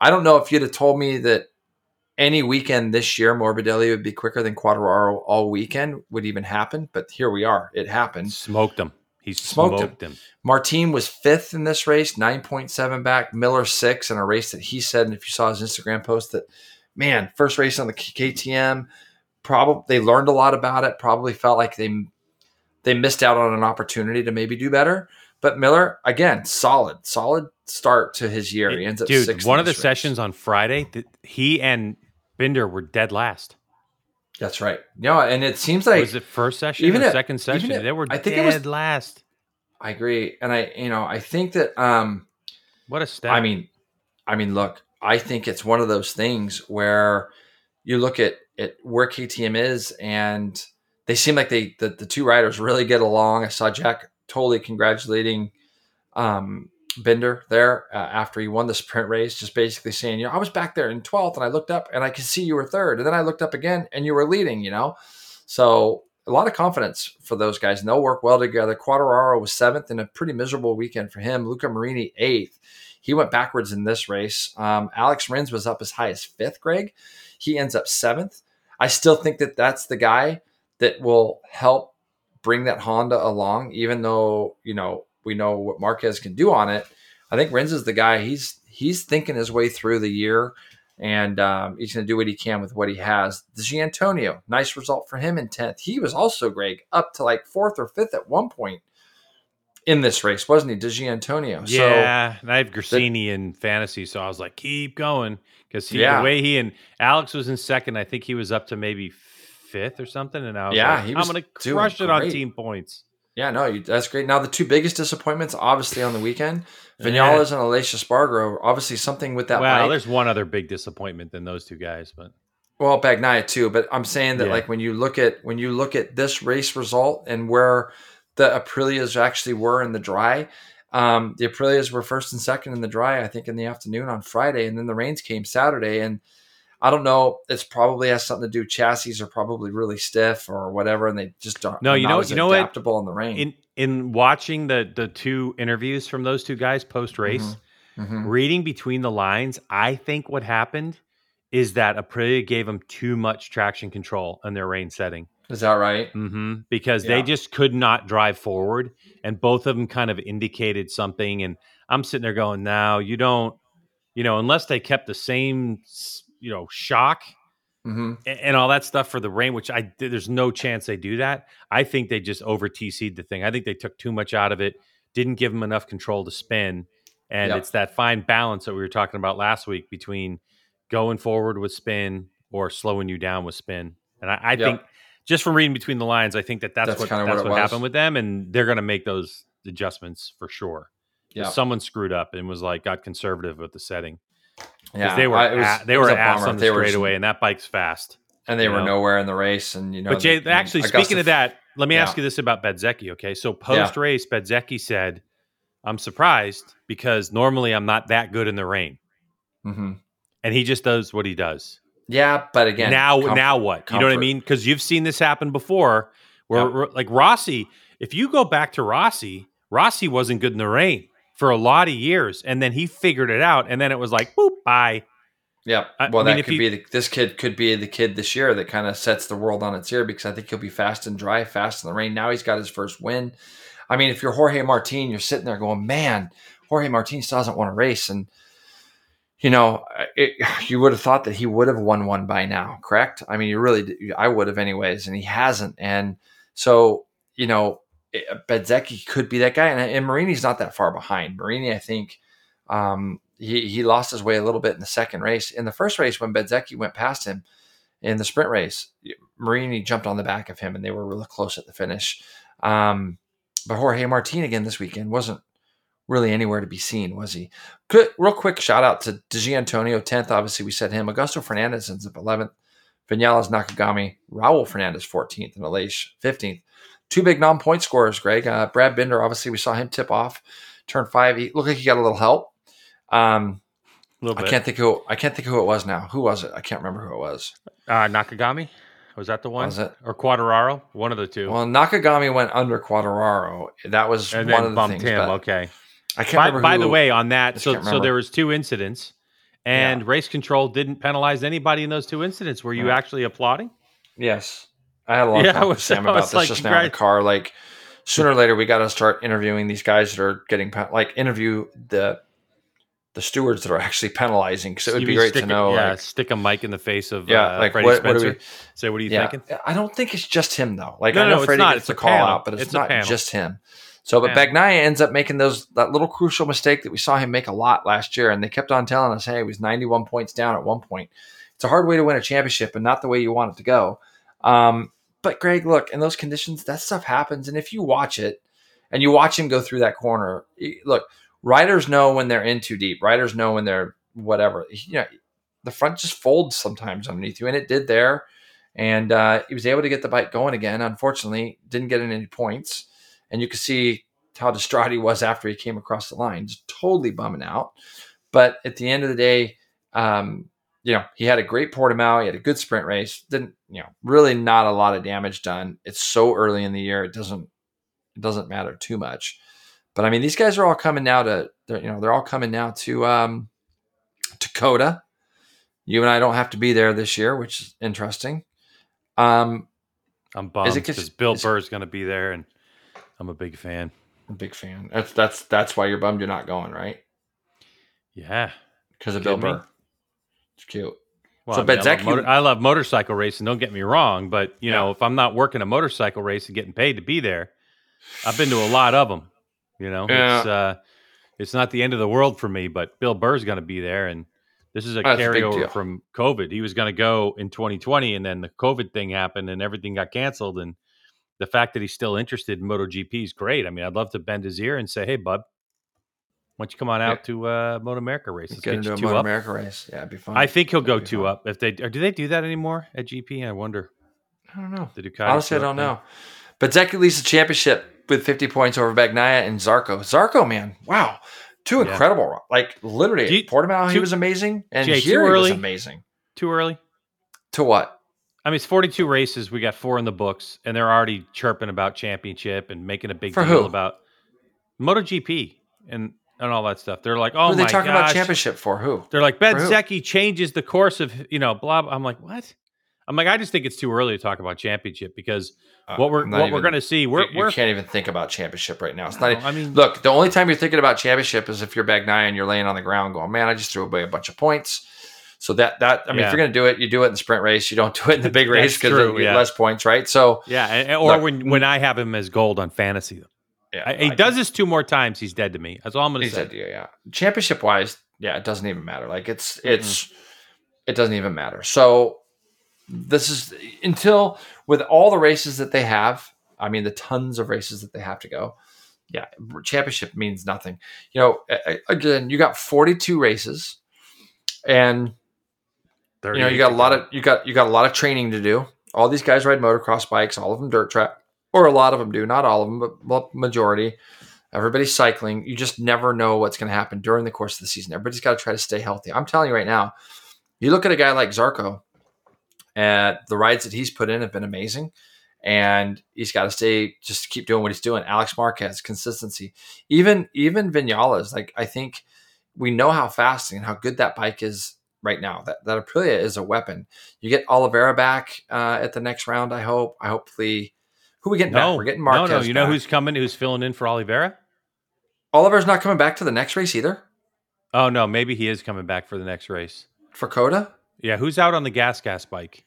[SPEAKER 2] I don't know if you'd have told me that any weekend this year Morbidelli would be quicker than Quartararo all weekend would even happen. But here we are. It happened.
[SPEAKER 1] Smoked him. He smoked, smoked him. him.
[SPEAKER 2] Martin was fifth in this race, 9.7 back. Miller six in a race that he said, and if you saw his Instagram post, that man, first race on the KTM, probably they learned a lot about it. Probably felt like they they missed out on an opportunity to maybe do better. But Miller, again, solid, solid start to his year. He ends up
[SPEAKER 1] Dude, one of the
[SPEAKER 2] race.
[SPEAKER 1] sessions on Friday, th- he and Binder were dead last.
[SPEAKER 2] That's right. No, and it seems like
[SPEAKER 1] was it first session
[SPEAKER 2] even
[SPEAKER 1] or
[SPEAKER 2] at-
[SPEAKER 1] second session?
[SPEAKER 2] at-
[SPEAKER 1] they were
[SPEAKER 2] I think
[SPEAKER 1] dead
[SPEAKER 2] it was-
[SPEAKER 1] last.
[SPEAKER 2] I agree, and I, you know, I think that, um,
[SPEAKER 1] What a step!
[SPEAKER 2] I mean, I mean, look, I think it's one of those things where you look at at where KTM is, and they seem like they the, the two riders really get along. I saw Jack totally congratulating um, Binder there uh, after he won the sprint race, just basically saying, you know, I was back there in twelfth, and I looked up and I could see you were third, and then I looked up again and you were leading. You know, so a lot of confidence for those guys, and they'll work well together. Quartararo was seventh in a pretty miserable weekend for him. Luca Marini eighth. He went backwards in this race. Um, Alex Rins was up as high as fifth. Greg, he ends up seventh. I still think that that's the guy that will help bring that Honda along, even though you know we know what Marquez can do on it. I think Rins is the guy. He's he's thinking his way through the year, and um, he's going to do what he can with what he has. G Antonio, nice result for him in tenth. He was also Greg up to like fourth or fifth at one point in this race, wasn't he? Di Giannantonio.
[SPEAKER 1] yeah, and I have Gresini in fantasy, so I was like, keep going because
[SPEAKER 2] Yeah.
[SPEAKER 1] the way he and Alex was in second, I think he was up to maybe fifth or something, and I was
[SPEAKER 2] Yeah,
[SPEAKER 1] like, I'm going to crush it on team points.
[SPEAKER 2] Yeah, no, you, that's great. Now the two biggest disappointments, obviously on the weekend, Vinales and Aleix Espargaro. Obviously, something with that.
[SPEAKER 1] well,
[SPEAKER 2] bike.
[SPEAKER 1] there's one other big disappointment than those two guys, but
[SPEAKER 2] Well, Bagnaia too, but I'm saying that
[SPEAKER 1] Yeah.
[SPEAKER 2] like when you look at when you look at this race result and where the Aprilias actually were in the dry, um, the Aprilias were first and second in the dry, I think, in the afternoon on Friday, and then the rains came Saturday, and I don't know. It's probably has something to do. Chassis are probably really stiff or whatever, and they just don't.
[SPEAKER 1] No, you know- you know what?
[SPEAKER 2] adaptable in the rain.
[SPEAKER 1] in in watching the the two interviews from those two guys post race,
[SPEAKER 2] Mhm.
[SPEAKER 1] reading between the lines, I think what happened is that Aprilia gave them too much traction control in their rain setting.
[SPEAKER 2] Is that right?
[SPEAKER 1] Mm-hmm. Because
[SPEAKER 2] Yeah.
[SPEAKER 1] they just could not drive forward, and both of them kind of indicated something. And I'm sitting there going, "Now you don't, you know, unless they kept the same, you know, shock
[SPEAKER 2] hmm
[SPEAKER 1] a- and all that stuff for the rain, which I there's no chance they do that. I think they just over TC'd the thing. I think they took too much out of it, didn't give them enough control to spin, and
[SPEAKER 2] Yep.
[SPEAKER 1] it's that fine balance that we were talking about last week between going forward with spin or slowing you down with spin. And I, I
[SPEAKER 2] Yep.
[SPEAKER 1] think just from reading between the lines, I think that that's,
[SPEAKER 2] That's
[SPEAKER 1] what that's
[SPEAKER 2] what
[SPEAKER 1] what, happened with them, and they're going to make those adjustments for sure.
[SPEAKER 2] Yeah.
[SPEAKER 1] Someone screwed up and was like got conservative with the setting
[SPEAKER 2] Yeah,
[SPEAKER 1] they were
[SPEAKER 2] I- was-
[SPEAKER 1] a- they were ass on the
[SPEAKER 2] They were
[SPEAKER 1] straightaway, and that bike's fast.
[SPEAKER 2] and they were
[SPEAKER 1] know?
[SPEAKER 2] nowhere in the race. And you know,
[SPEAKER 1] But Jay,
[SPEAKER 2] they-
[SPEAKER 1] actually,
[SPEAKER 2] Augusta-
[SPEAKER 1] speaking of that, let me
[SPEAKER 2] Yeah.
[SPEAKER 1] ask you this about Bezzecchi. Okay, so post race, Bezzecchi said, "I'm surprised because normally I'm not that good in the rain,
[SPEAKER 2] Mhm.
[SPEAKER 1] and he just does what he does."
[SPEAKER 2] Yeah, but again,
[SPEAKER 1] now,
[SPEAKER 2] comfort-
[SPEAKER 1] now what? You know what I mean? Because you've seen this happen before, where
[SPEAKER 2] Yep.
[SPEAKER 1] like Rossi. If you go back to Rossi, Rossi wasn't good in the rain for a lot of years, and then he figured it out, and then it was like, boop, bye.
[SPEAKER 2] Yeah. Well,
[SPEAKER 1] I
[SPEAKER 2] that
[SPEAKER 1] if
[SPEAKER 2] could
[SPEAKER 1] you-
[SPEAKER 2] be the, this kid could be the kid this year that kind of sets the world on its ear because I think he'll be fast and dry, fast in the rain. Now he's got his first win. I mean, if you're Jorge Martin, you're sitting there going, "Man, Jorge Martin still doesn't want to race," and you know, it, you would have thought that he would have won one by now, correct? I mean, you really, I would have anyways, and he hasn't. And so, you know, it- Bezzecchi could be that guy, and, and Marini's not that far behind. Marini, I think, um, he he lost his way a little bit in the second race. In the first race, when Bezzecchi went past him in the sprint race, Marini jumped on the back of him, and they were really close at the finish. Um, but Jorge Martin again this weekend wasn't really anywhere to be seen, was he? Good, real quick shout out to Di Giannantonio, 10th. Obviously, we said him. Augusto Fernandez ends up 11th. Vinales Nakagami, Raul Fernandez 14th, and Aleix 15th. Two big non point scorers, Greg. Uh, Brad Binder, obviously, we saw him tip off turn five. He looked like he got a little help. Um,
[SPEAKER 1] A little
[SPEAKER 2] I can't think who I can't think who it was now. Who was it? I can't remember who it was.
[SPEAKER 1] Uh, Nakagami was that the one?
[SPEAKER 2] Was it?
[SPEAKER 1] or Quartararo? One of the two.
[SPEAKER 2] Well, Nakagami went under Quartararo. That was
[SPEAKER 1] and
[SPEAKER 2] one
[SPEAKER 1] then
[SPEAKER 2] of the
[SPEAKER 1] bumped
[SPEAKER 2] things.
[SPEAKER 1] him. Okay.
[SPEAKER 2] I can't
[SPEAKER 1] By,
[SPEAKER 2] remember.
[SPEAKER 1] by
[SPEAKER 2] who-
[SPEAKER 1] the way, on that, so so there was two incidents, and
[SPEAKER 2] Yeah.
[SPEAKER 1] race control didn't penalize anybody in those two incidents. Were you
[SPEAKER 2] Yeah.
[SPEAKER 1] actually applauding?
[SPEAKER 2] yes, I had a long
[SPEAKER 1] Yeah,
[SPEAKER 2] time with Sam about this
[SPEAKER 1] like,
[SPEAKER 2] just now in the car. Like sooner or later, we got to start interviewing these guys that are getting like interview the the stewards that are actually penalizing because it would
[SPEAKER 1] You
[SPEAKER 2] be great to
[SPEAKER 1] a-
[SPEAKER 2] know.
[SPEAKER 1] yeah,
[SPEAKER 2] like,
[SPEAKER 1] stick a mic in the face of
[SPEAKER 2] yeah,
[SPEAKER 1] uh,
[SPEAKER 2] like
[SPEAKER 1] Freddie
[SPEAKER 2] what, what
[SPEAKER 1] Spencer.
[SPEAKER 2] we?
[SPEAKER 1] Say, what are you
[SPEAKER 2] Yeah,
[SPEAKER 1] thinking?
[SPEAKER 2] I don't think it's just him though. Like
[SPEAKER 1] No,
[SPEAKER 2] I know
[SPEAKER 1] no, it's
[SPEAKER 2] Freddie
[SPEAKER 1] not.
[SPEAKER 2] gets
[SPEAKER 1] It's
[SPEAKER 2] the
[SPEAKER 1] a
[SPEAKER 2] call
[SPEAKER 1] panel.
[SPEAKER 2] out, but it's,
[SPEAKER 1] It's
[SPEAKER 2] not just him. So, but
[SPEAKER 1] Yeah.
[SPEAKER 2] Bagnaia ends up making those that little crucial mistake that we saw him make a lot last year, and they kept on telling us, "Hey, he was 91 points down at one point." It's a hard way to win a championship, and not the way you want it to go. Um, but Greg, look, in those conditions, that stuff happens, and if you watch it and you watch him go through that corner, look, riders know when they're in too deep. Riders know when they're whatever. You know, the front just folds sometimes underneath you, and it did there. And uh, he was able to get the bike going again. Unfortunately, didn't get in any points and you could see how distraught he was after he came across the line, just totally bumming out. But at the end of the day, um, you know, he had a great Portimao. He had a good sprint race. Didn't, you know, really not a lot of damage done. It's so early in the year; it doesn't it doesn't matter too much. But I mean, these guys are all coming now to, they're, you know, they're all coming now to um, COTA. You and I don't have to be there this year, which is interesting. Um,
[SPEAKER 1] I'm bummed
[SPEAKER 2] Is it 'cause-
[SPEAKER 1] because Bill
[SPEAKER 2] is-
[SPEAKER 1] Burr's going to be there, and I'm a big fan.
[SPEAKER 2] A big fan. That's that's that's why you're bummed you're not going, right?
[SPEAKER 1] Yeah.
[SPEAKER 2] Because of Bill Burr. It's cute.
[SPEAKER 1] Well,
[SPEAKER 2] So
[SPEAKER 1] I, mean, I, love motor- I love motorcycle racing. Don't get me wrong, but you
[SPEAKER 2] Yeah.
[SPEAKER 1] know, if I'm not working a motorcycle race and getting paid to be there, I've been to a lot of them. You know,
[SPEAKER 2] Yeah.
[SPEAKER 1] it's uh, it's not the end of the world for me. But Bill Burr's going to be there, and this is a
[SPEAKER 2] That's a
[SPEAKER 1] carryover from COVID. He was going to go in 2020, and then the COVID thing happened, and everything got canceled. And the fact that he's still interested in MotoGP is great. I mean, I'd love to bend his ear and say, "Hey, bud, why don't you come on out to uh, Moto America race? Let's
[SPEAKER 2] Get into a Moto. America race. Yeah, it'd be fun.
[SPEAKER 1] I think he'll go
[SPEAKER 2] That'd be
[SPEAKER 1] two
[SPEAKER 2] fun.
[SPEAKER 1] up if they or do they do that anymore at GP? I wonder.
[SPEAKER 2] I don't know.
[SPEAKER 1] The Ducati
[SPEAKER 2] Honestly, I don't know. But Zeki leads the championship with 50 points over Bagnaia and Zarco. Zarco, man, wow, two
[SPEAKER 1] Yeah.
[SPEAKER 2] incredible. Like literally,
[SPEAKER 1] you-
[SPEAKER 2] Portimao, he was amazing, and
[SPEAKER 1] Jay, too
[SPEAKER 2] here he was amazing.
[SPEAKER 1] Too early.
[SPEAKER 2] To what?
[SPEAKER 1] I mean, it's 42 races. We got four in the books, and they're already chirping about championship and making a big
[SPEAKER 2] For
[SPEAKER 1] deal
[SPEAKER 2] who?
[SPEAKER 1] about MotoGP and and all that stuff. They're like,
[SPEAKER 2] Who
[SPEAKER 1] oh
[SPEAKER 2] are they
[SPEAKER 1] my
[SPEAKER 2] talking
[SPEAKER 1] gosh.
[SPEAKER 2] about championship for? Who?
[SPEAKER 1] They're like Ben
[SPEAKER 2] For who?
[SPEAKER 1] Zecchi changes the course of you know blah. blah. I'm like, what? I'm like, I just think it's too early to talk about championship because
[SPEAKER 2] Uh,
[SPEAKER 1] what we're
[SPEAKER 2] I'm
[SPEAKER 1] what
[SPEAKER 2] not
[SPEAKER 1] we're
[SPEAKER 2] even-
[SPEAKER 1] going to see, we're
[SPEAKER 2] you, you
[SPEAKER 1] we're
[SPEAKER 2] can't even think about championship right now. It's
[SPEAKER 1] No,
[SPEAKER 2] not.
[SPEAKER 1] I mean,
[SPEAKER 2] Look, the only time you're thinking about championship is if you're Bagnaia and you're laying on the ground going, "Man, I just threw away a bunch of points." So that that I mean,
[SPEAKER 1] Yeah.
[SPEAKER 2] if you're going to do it, you do it in the sprint race. You don't do it in the big race because you get
[SPEAKER 1] yeah.
[SPEAKER 2] less points, right? So
[SPEAKER 1] yeah, and, or
[SPEAKER 2] Look,
[SPEAKER 1] when when I have him as gold on fantasy,
[SPEAKER 2] yeah,
[SPEAKER 1] I, he
[SPEAKER 2] I-
[SPEAKER 1] does this two more times. He's dead to me. That's all I'm going to say.
[SPEAKER 2] said, yeah, yeah. Championship wise, yeah, it doesn't even matter. Like it's it's it doesn't even matter. So this is until with all the races that they have. I mean, the tons of races that they have to go. Yeah, championship means nothing. You know, again, you got 42 races, and you know you got a lot of you got you got a lot of training to do. All these guys ride motocross bikes, all of them dirt track, or a lot of them do. Not all of them, but majority. Everybody's cycling. You just never know what's going to happen during the course of the season. Everybody's got to try to stay healthy. I'm telling you right now. You look at a guy like Zarco, and the rides that he's put in have been amazing. And he's got to stay, just keep doing what he's doing. Alex Marquez, consistency. Even even Vinales, like I think we know how fast and how good that bike is right now. That that Aprilia is a weapon. You get Oliveira back uh, at the next round. I hope. I hopefully. Who we getting
[SPEAKER 1] no,
[SPEAKER 2] back? We're getting Marquez.
[SPEAKER 1] no, no. You know who's coming? Who's filling in for Oliveira?
[SPEAKER 2] Oliver's not coming back to the next race either
[SPEAKER 1] Oh no, maybe he is coming back for the next race.
[SPEAKER 2] for COTA.
[SPEAKER 1] Yeah, who's out on the gas gas bike?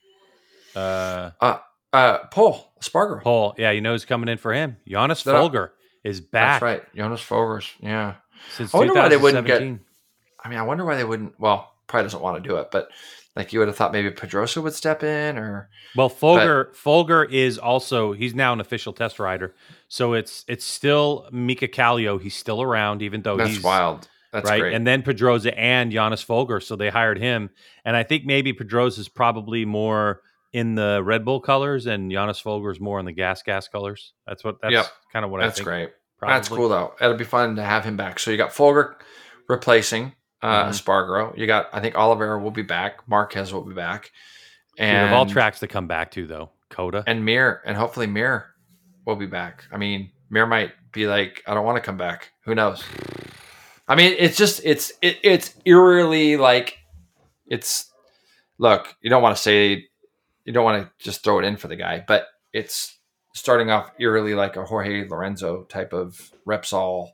[SPEAKER 1] Uh,
[SPEAKER 2] Uh, uh Paul Sparger.
[SPEAKER 1] Paul. Yeah, you know who's coming in for him? Jonas
[SPEAKER 2] That-
[SPEAKER 1] Folger is back
[SPEAKER 2] That's right, Jonas Folger. Yeah.
[SPEAKER 1] since
[SPEAKER 2] I wonder why they wouldn't get- I mean, I wonder why they wouldn't. Well, probably doesn't want to do it, but like you would have thought maybe Pedrosa would step in, or
[SPEAKER 1] Well, Folger Folger is also he's now an official test rider, so it's it's still Mika Kallio. He's still around, even though
[SPEAKER 2] that's
[SPEAKER 1] he's
[SPEAKER 2] wild. That's
[SPEAKER 1] right.
[SPEAKER 2] great.
[SPEAKER 1] And then Pedrosa and Jonas Folger, so they hired him. And I think maybe Pedrosa is probably more in the Red Bull colors, and Jonas Folger is more in the gas gas colors. That's what that's
[SPEAKER 2] Yep.
[SPEAKER 1] kind of what I think.
[SPEAKER 2] that's great.
[SPEAKER 1] probably.
[SPEAKER 2] That's cool though. It'll be fun to have him back. So you got Folger replacing uh,
[SPEAKER 1] Mhm.
[SPEAKER 2] Espargaro. You got I think Oliveira will be back. Marquez will be back,
[SPEAKER 1] Dude,
[SPEAKER 2] and
[SPEAKER 1] of all tracks to come back to though, COTA.
[SPEAKER 2] and Mir and hopefully Mir will be back. I mean, Mir might be like, I don't want to come back. Who knows? I mean, it's just it's it, it's eerily like it's look. You don't want to say you don't want to just throw it in for the guy, but it's starting off eerily like a Jorge Lorenzo type of Repsol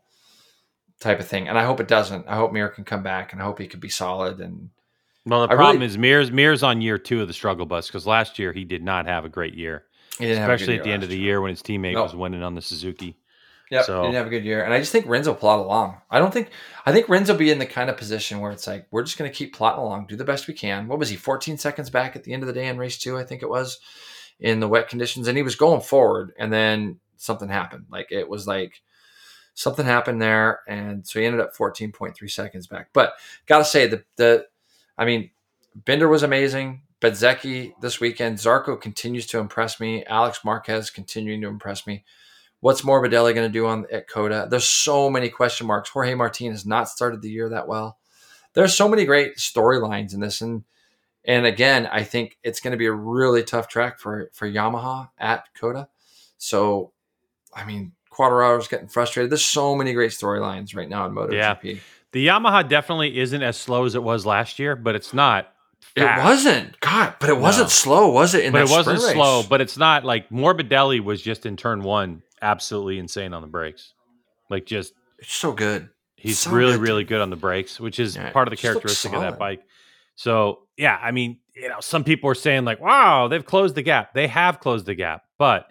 [SPEAKER 2] type of thing. And I hope it doesn't. I hope Mir can come back, and I hope he could be solid and
[SPEAKER 1] Well, the
[SPEAKER 2] I
[SPEAKER 1] problem
[SPEAKER 2] really-
[SPEAKER 1] is Mir's Mir's on year two of the struggle bus because last year he did not have a great year,
[SPEAKER 2] he didn't have a good
[SPEAKER 1] especially
[SPEAKER 2] year
[SPEAKER 1] at the end of the year when his teammate
[SPEAKER 2] No.
[SPEAKER 1] was winning on the Suzuki.
[SPEAKER 2] Yeah,
[SPEAKER 1] So-
[SPEAKER 2] didn't have a good year, and I just think will plot along. I don't think I think will be in the kind of position where it's like we're just going to keep plotting along, do the best we can. What was he? 14 seconds back at the end of the day in race two, I think it was, in the wet conditions, and he was going forward, and then something happened. Like it was like something happened there, and so he ended up 14.3 seconds back. But gotta say the the, I mean, Binder was amazing. Bezzecchi this weekend. Zarco continues to impress me. Alex Marquez continuing to impress me. What's Morbidelli going to do on at COTA? There's so many question marks. Jorge Martin has not started the year that well. There's so many great storylines in this, and and again, I think it's going to be a really tough track for for Yamaha at COTA. So, I mean, Quartararo's getting frustrated. There's so many great storylines right now in MotoGP. Yeah.
[SPEAKER 1] The Yamaha definitely isn't as slow as it was last year, but it's not.
[SPEAKER 2] It wasn't God, but it wasn't
[SPEAKER 1] No.
[SPEAKER 2] slow, was it? In
[SPEAKER 1] but it wasn't slow. But it's not like Morbidelli was just in turn one, absolutely insane on the brakes. Like just
[SPEAKER 2] it's so good.
[SPEAKER 1] he's
[SPEAKER 2] So
[SPEAKER 1] really
[SPEAKER 2] good.
[SPEAKER 1] really good on the brakes, which is
[SPEAKER 2] Yeah,
[SPEAKER 1] part of the characteristic of that bike. So yeah, I mean, you know, some people are saying like, "Wow, they've closed the gap." They have closed the gap, but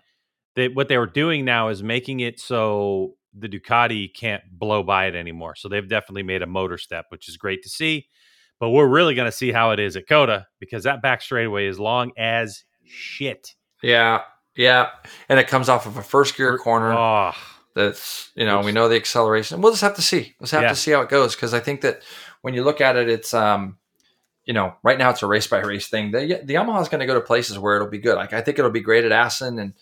[SPEAKER 1] they, what they were doing now is making it so the Ducati can't blow by it anymore. So they've definitely made a motor step, which is great to see. But we're really going to see how it is at COTA because that back straightaway is long as shit.
[SPEAKER 2] Yeah, yeah, and it comes off of a first gear corner.
[SPEAKER 1] Oh,
[SPEAKER 2] That's you know we know the acceleration. We'll just have to see. Let's have
[SPEAKER 1] Yeah.
[SPEAKER 2] to see how it goes because I think that when you look at it, it's um, you know, right now it's a race by race thing. The the Yamaha is going to go to places where it'll be good. Like I think it'll be great at Assen and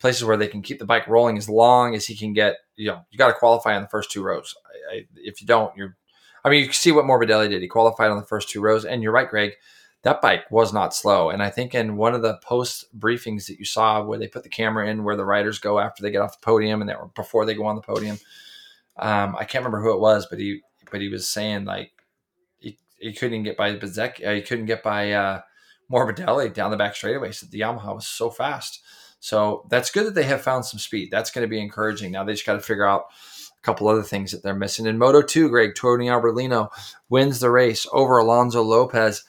[SPEAKER 2] places where they can keep the bike rolling as long as he can get. You know, you got to qualify on the first two rows. I, I, if you don't, you're. I mean, you see what Morbidelli did. He qualified on the first two rows, and you're right, Greg. That bike was not slow. And I think in one of the post briefings that you saw where they put the camera in where the riders go after they get off the podium and that were before they go on the podium. Um, I can't remember who it was, but he but he was saying like he, he couldn't get by Bezek, uh, he couldn't get by uh, Morbidelli down the back straightaway. So the Yamaha was so fast. So that's good that they have found some speed. That's going to be encouraging. Now they just got to figure out a couple other things that they're missing. In Moto 2, Greg, Tony Arbolino wins the race over Alonso Lopez,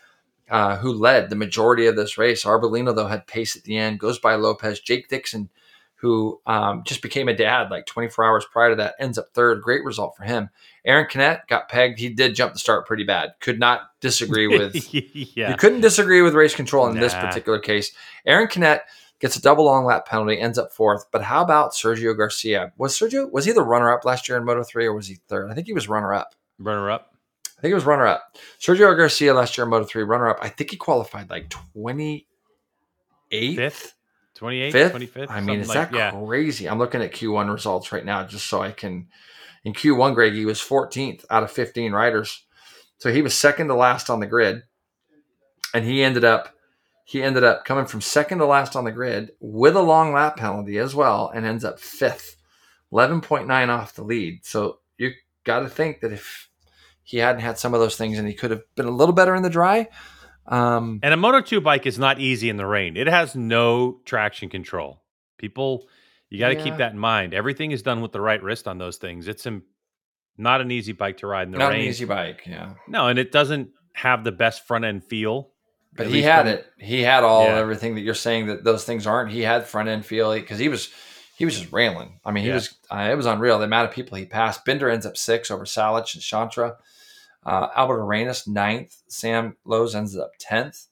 [SPEAKER 2] uh, who led the majority of this race. Arbolino, though, had pace at the end, goes by Lopez. Jake Dixon, who um, just became a dad like 24 hours prior to that, ends up third. Great result for him. Aaron Canet got pegged. He did jump the start pretty bad. Could not disagree with.
[SPEAKER 1] yeah.
[SPEAKER 2] You couldn't disagree with race control in this particular case. Aaron Canet gets a double long lap penalty, ends up fourth. But how about Sergio Garcia? Was Sergio was he the runner up last year in Moto 3 or was he third? I think he was runner up.
[SPEAKER 1] Runner up.
[SPEAKER 2] I think it was runner up. Sergio Garcia last year in Moto 3, runner up. I think he qualified like 28th.
[SPEAKER 1] Fifth? 28th,
[SPEAKER 2] Fifth?
[SPEAKER 1] 25th?
[SPEAKER 2] I mean, is
[SPEAKER 1] like-
[SPEAKER 2] that
[SPEAKER 1] yeah.
[SPEAKER 2] crazy? I'm looking at Q1 results right now just so I can. In Q1, Greg, he was 14th out of 15 riders. So he was second to last on the grid. And he ended up. He ended up coming from second to last on the grid with a long lap penalty as well, and ends up fifth, eleven point nine off the lead. So you got to think that if he hadn't had some of those things, and he could have been a little better in the dry, um,
[SPEAKER 1] And a Moto 2 bike is not easy in the rain. It has no traction control. People, you got to
[SPEAKER 2] Yeah.
[SPEAKER 1] keep that in mind. Everything is done with the right wrist on those things. It's im- not an easy bike to ride in the
[SPEAKER 2] not
[SPEAKER 1] rain.
[SPEAKER 2] Not an easy bike, yeah.
[SPEAKER 1] No, and it doesn't have the best front end feel.
[SPEAKER 2] But he had
[SPEAKER 1] from-
[SPEAKER 2] it. He had all
[SPEAKER 1] Yeah.
[SPEAKER 2] everything that you're saying that those things aren't. He had front end feel because he was he was just railing. I mean, he
[SPEAKER 1] Yeah.
[SPEAKER 2] was uh, it was unreal. The amount of people he passed. Binder ends up six over Salac and Chantra. Uh, Albert Arenas ninth. Sam Lowes ends up tenth.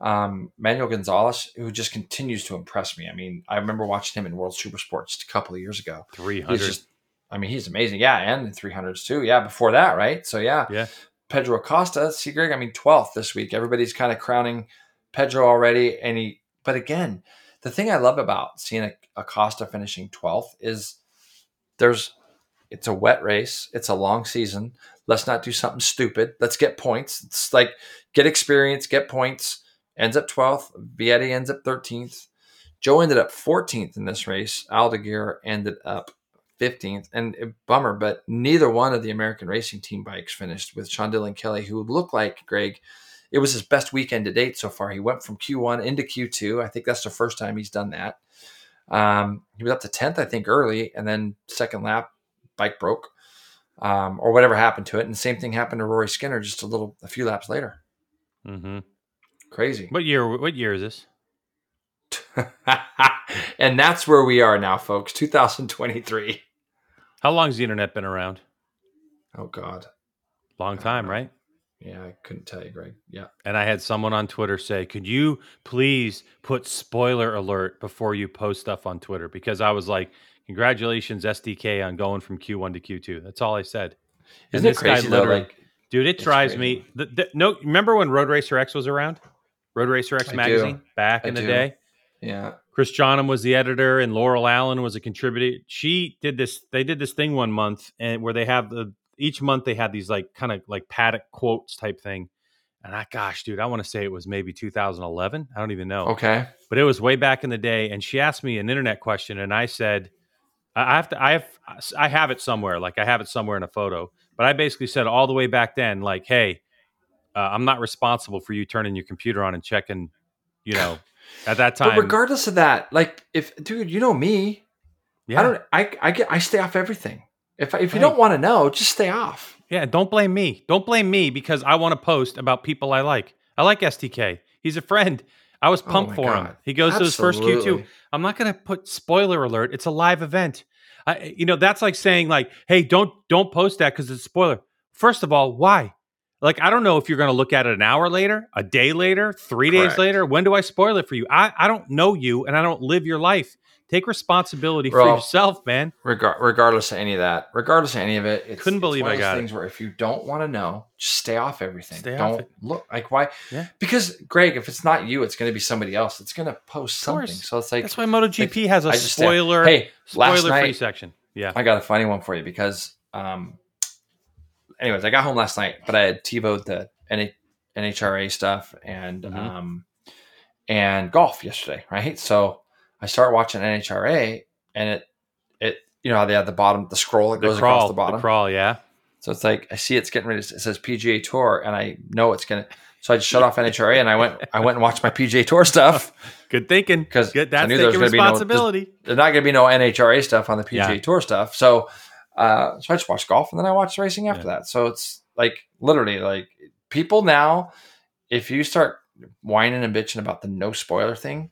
[SPEAKER 2] Um, Manuel Gonzalez, who just continues to impress me. I mean, I remember watching him in World Super Sports just a couple of years ago.
[SPEAKER 1] 300.
[SPEAKER 2] I mean, he's amazing. Yeah, and in 300s too. Yeah, before that, right? So yeah,
[SPEAKER 1] Yeah.
[SPEAKER 2] Pedro Acosta, see Greg, I mean 12th this week. Everybody's kind of crowning Pedro already, and he. But again, the thing I love about seeing Acosta finishing 12th is there's it's a wet race, it's a long season. Let's not do something stupid. Let's get points. It's like get experience, get points. Ends up 12th. Vietti ends up 13th. Joe ended up 14th in this race. Aldeguer ended up 15th. And uh, bummer, but neither one of the American racing team bikes finished with Sean Dylan Kelly, who looked like Greg. It was his best weekend to date so far. He went from Q1 into Q2. I think that's the first time he's done that. Um, he was up to 10th, I think, early, and then second lap, bike broke, um, or whatever happened to it. And the same thing happened to Rory Skinner just a little, a few laps later.
[SPEAKER 1] hmm
[SPEAKER 2] Crazy.
[SPEAKER 1] What year? What year is this?
[SPEAKER 2] and that's where we are now, folks. 2023.
[SPEAKER 1] How long's the internet been around?
[SPEAKER 2] Oh God.
[SPEAKER 1] Long time,
[SPEAKER 2] know.
[SPEAKER 1] right?
[SPEAKER 2] Yeah, I couldn't tell you, Greg. Yeah.
[SPEAKER 1] And I had someone on Twitter say, "Could you please put spoiler alert before you post stuff on Twitter?" Because I was like, "Congratulations, SDK, on going from Q1 to Q2." That's all I said.
[SPEAKER 2] Isn't it crazy though? Like
[SPEAKER 1] Dude, it drives
[SPEAKER 2] crazy.
[SPEAKER 1] me. The, the, no, remember when Road Racer X was around? Road Racer X
[SPEAKER 2] I do.
[SPEAKER 1] magazine back
[SPEAKER 2] I
[SPEAKER 1] in the
[SPEAKER 2] do.
[SPEAKER 1] day.
[SPEAKER 2] Yeah.
[SPEAKER 1] Chris Jonnum was the editor, and Laurel Allen was a contributor. She did this. They did this thing one month, and where they have the each month they had these like kind of like paddock quotes type thing. And I, gosh, dude, I want to say it was maybe 2011. I don't even know,
[SPEAKER 2] Okay.
[SPEAKER 1] but it was way back in the day. And she asked me an internet question, and I said, I have to, I have, I have it somewhere. Like I have it somewhere in a photo. But I basically said all the way back then, like, hey, uh, I'm not responsible for you turning your computer on and checking, you know, at that time.
[SPEAKER 2] But regardless of that, like if dude, you know me,
[SPEAKER 1] yeah.
[SPEAKER 2] I don't I I get I stay off everything. If I, if you
[SPEAKER 1] Hey.
[SPEAKER 2] don't want to know, just stay off.
[SPEAKER 1] Yeah, don't blame me. Don't blame me because I want to post about people I like. I like STK. He's a friend. I was
[SPEAKER 2] Oh
[SPEAKER 1] pumped
[SPEAKER 2] my
[SPEAKER 1] for him. He goes to his first Q2. I'm not going to put spoiler alert. It's a live event. I, you know, that's like saying like, "Hey, don't don't post that because it's a spoiler." First of all, why? Like, I don't know if you're going to look at it an hour later, a day later, three days later. When do I spoil it for you? I I don't know you, and I don't live your life. Take responsibility for yourself, man.
[SPEAKER 2] Regar- regardless of any of that, regardless of any of it, it's,
[SPEAKER 1] Couldn't
[SPEAKER 2] it's
[SPEAKER 1] believe
[SPEAKER 2] one
[SPEAKER 1] I
[SPEAKER 2] of those
[SPEAKER 1] got it.
[SPEAKER 2] things where if you don't want to know, just stay off everything.
[SPEAKER 1] Stay
[SPEAKER 2] don't
[SPEAKER 1] it.
[SPEAKER 2] look like why?
[SPEAKER 1] Yeah.
[SPEAKER 2] Because Greg, if it's not you, it's going to be somebody else. It's going to post something. So it's like
[SPEAKER 1] That's why MotoGP has a spoiler
[SPEAKER 2] Hey,
[SPEAKER 1] spoiler free
[SPEAKER 2] night
[SPEAKER 1] section. Yeah.
[SPEAKER 2] I got a funny one for you because, um, anyways, I got home last night, but I had TiVoed the NH- NHRA stuff and
[SPEAKER 1] Mhm.
[SPEAKER 2] um, and golf yesterday, right? So I start watching NHRA, and it it you know how they have the bottom the scroll that
[SPEAKER 1] The
[SPEAKER 2] goes
[SPEAKER 1] crawl,
[SPEAKER 2] across the bottom.
[SPEAKER 1] crawl, yeah.
[SPEAKER 2] So it's like I see it's getting ready. To, it says PGA Tour, and I know it's gonna. So I just shut off NHRA and I went. I went and watched my PGA Tour stuff
[SPEAKER 1] Good thinking.
[SPEAKER 2] 'Cause
[SPEAKER 1] Good.
[SPEAKER 2] I
[SPEAKER 1] That's
[SPEAKER 2] knew there was gonna be no-
[SPEAKER 1] responsibility.
[SPEAKER 2] there's not going to be no NHRA stuff on the PGA
[SPEAKER 1] Yeah.
[SPEAKER 2] Tour stuff. So, uh, so I just watched golf and then I watched racing after
[SPEAKER 1] Yeah.
[SPEAKER 2] that. So it's like literally like people now, if you start whining and bitching about the no spoiler thing,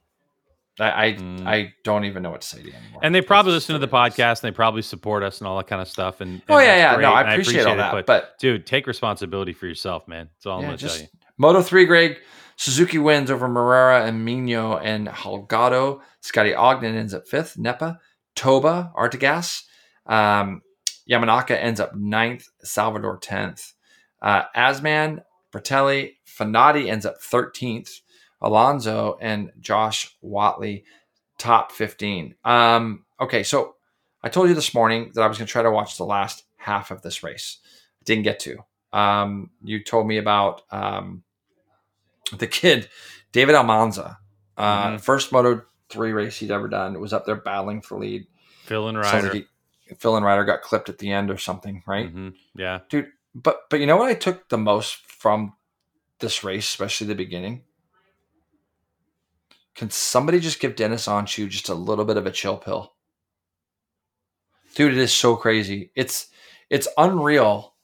[SPEAKER 2] I I,
[SPEAKER 1] Mm.
[SPEAKER 2] I don't even know what to say to you anymore.
[SPEAKER 1] and they probably listen to the
[SPEAKER 2] just
[SPEAKER 1] podcast and they probably support us and all that kind of stuff. And,
[SPEAKER 2] Oh yeah, yeah.
[SPEAKER 1] great,
[SPEAKER 2] No, I
[SPEAKER 1] and
[SPEAKER 2] appreciate, all
[SPEAKER 1] it,
[SPEAKER 2] that,
[SPEAKER 1] but,
[SPEAKER 2] but,
[SPEAKER 1] dude, take responsibility for yourself, man. That's all I'm going to tell you.
[SPEAKER 2] Moto three, Greg. Suzuki wins over Moreira and Mino and Holgado. Scotty Ogden ends up fifth. Nepa, Toba, Artigas. Um, Yamanaka ends up ninth. Salvador tenth. Uh, Asman, Bertelli, Fenati ends up thirteenth. Alonso and Josh Whatley top fifteen. Um, okay, so I told you this morning that I was going to try to watch the last half of this race. Didn't get to. Um, you told me about um, the kid, David Almansa. Uh,
[SPEAKER 1] Mhm.
[SPEAKER 2] First Moto 3 race he'd ever done. It was up there battling for lead.
[SPEAKER 1] Phil and Ryder.
[SPEAKER 2] like he, Phil and Ryder got clipped at the end or something, right?
[SPEAKER 1] Mhm. Yeah.
[SPEAKER 2] Dude, but but you know what I took the most from this race, especially the beginning? Can somebody just give Deniz Oncu just a little bit of a chill pill? Dude, it is so crazy. It's it's unreal.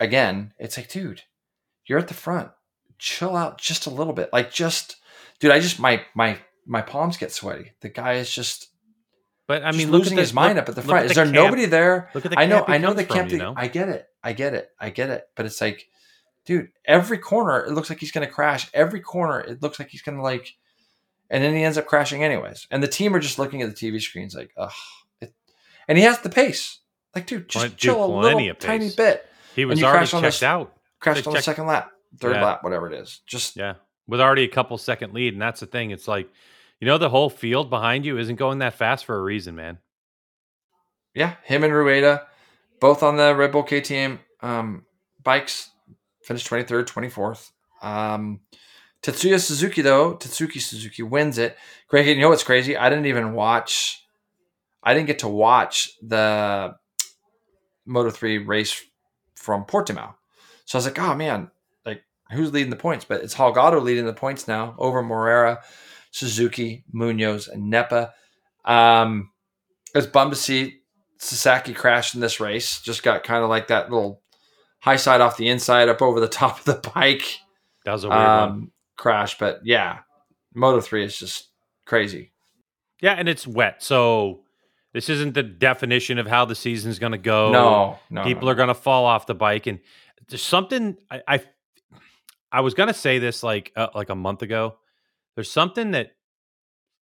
[SPEAKER 2] Again, it's like, dude, you're at the front. Chill out just a little bit. Like just dude, I just my my my palms get sweaty. The guy is just,
[SPEAKER 1] But I
[SPEAKER 2] just
[SPEAKER 1] mean, look
[SPEAKER 2] losing
[SPEAKER 1] at the,
[SPEAKER 2] his mind
[SPEAKER 1] look-
[SPEAKER 2] up at the front.
[SPEAKER 1] at
[SPEAKER 2] Is
[SPEAKER 1] the
[SPEAKER 2] there
[SPEAKER 1] camp-
[SPEAKER 2] nobody there?
[SPEAKER 1] Look at the
[SPEAKER 2] I know, I know the
[SPEAKER 1] from,
[SPEAKER 2] camp.
[SPEAKER 1] you know?
[SPEAKER 2] I get it. I get it. I get it. But it's like, dude, every corner it looks like he's going to crash. Every corner it looks like he's going to like, and then he ends up crashing anyways. And the team are just looking at the TV screens like, ugh. It, and he has the pace. Like, dude, just
[SPEAKER 1] dude,
[SPEAKER 2] chill a little tiny bit.
[SPEAKER 1] He was already checked
[SPEAKER 2] this-
[SPEAKER 1] out.
[SPEAKER 2] Crashed
[SPEAKER 1] They
[SPEAKER 2] on the second lap, third
[SPEAKER 1] Yeah.
[SPEAKER 2] lap, whatever it is. Just
[SPEAKER 1] Yeah. With already a couple second lead. And that's the thing. It's like, you know, the whole field behind you isn't going that fast for a reason, man.
[SPEAKER 2] yeah, him and Rueda, both on the Red Bull KTM um, bikes, finished 23rd, 24th. Um, Tetsuya Suzuki, though, Tatsuki Suzuki wins it. Greg, you know what's crazy? I didn't even watch, I didn't get to watch the Moto 3 race from Portimao. So I was like, oh man, like who's leading the points? But it's Holgado leading the points now over Moreira, Suzuki, Munoz, and Nepa. Um, I was bummed to see Sasaki crashed in this race. Just got kind of like that little high side off the inside up over the top of the bike
[SPEAKER 1] That was a weird one.
[SPEAKER 2] um, crash. But yeah, Moto 3 is just crazy.
[SPEAKER 1] Yeah, and it's wet. So This isn't the definition of how the season's going to go.
[SPEAKER 2] no, no,
[SPEAKER 1] people
[SPEAKER 2] no,
[SPEAKER 1] are going to fall off the bike, and there's something I I, I was going to say this like uh, like a month ago. There's something that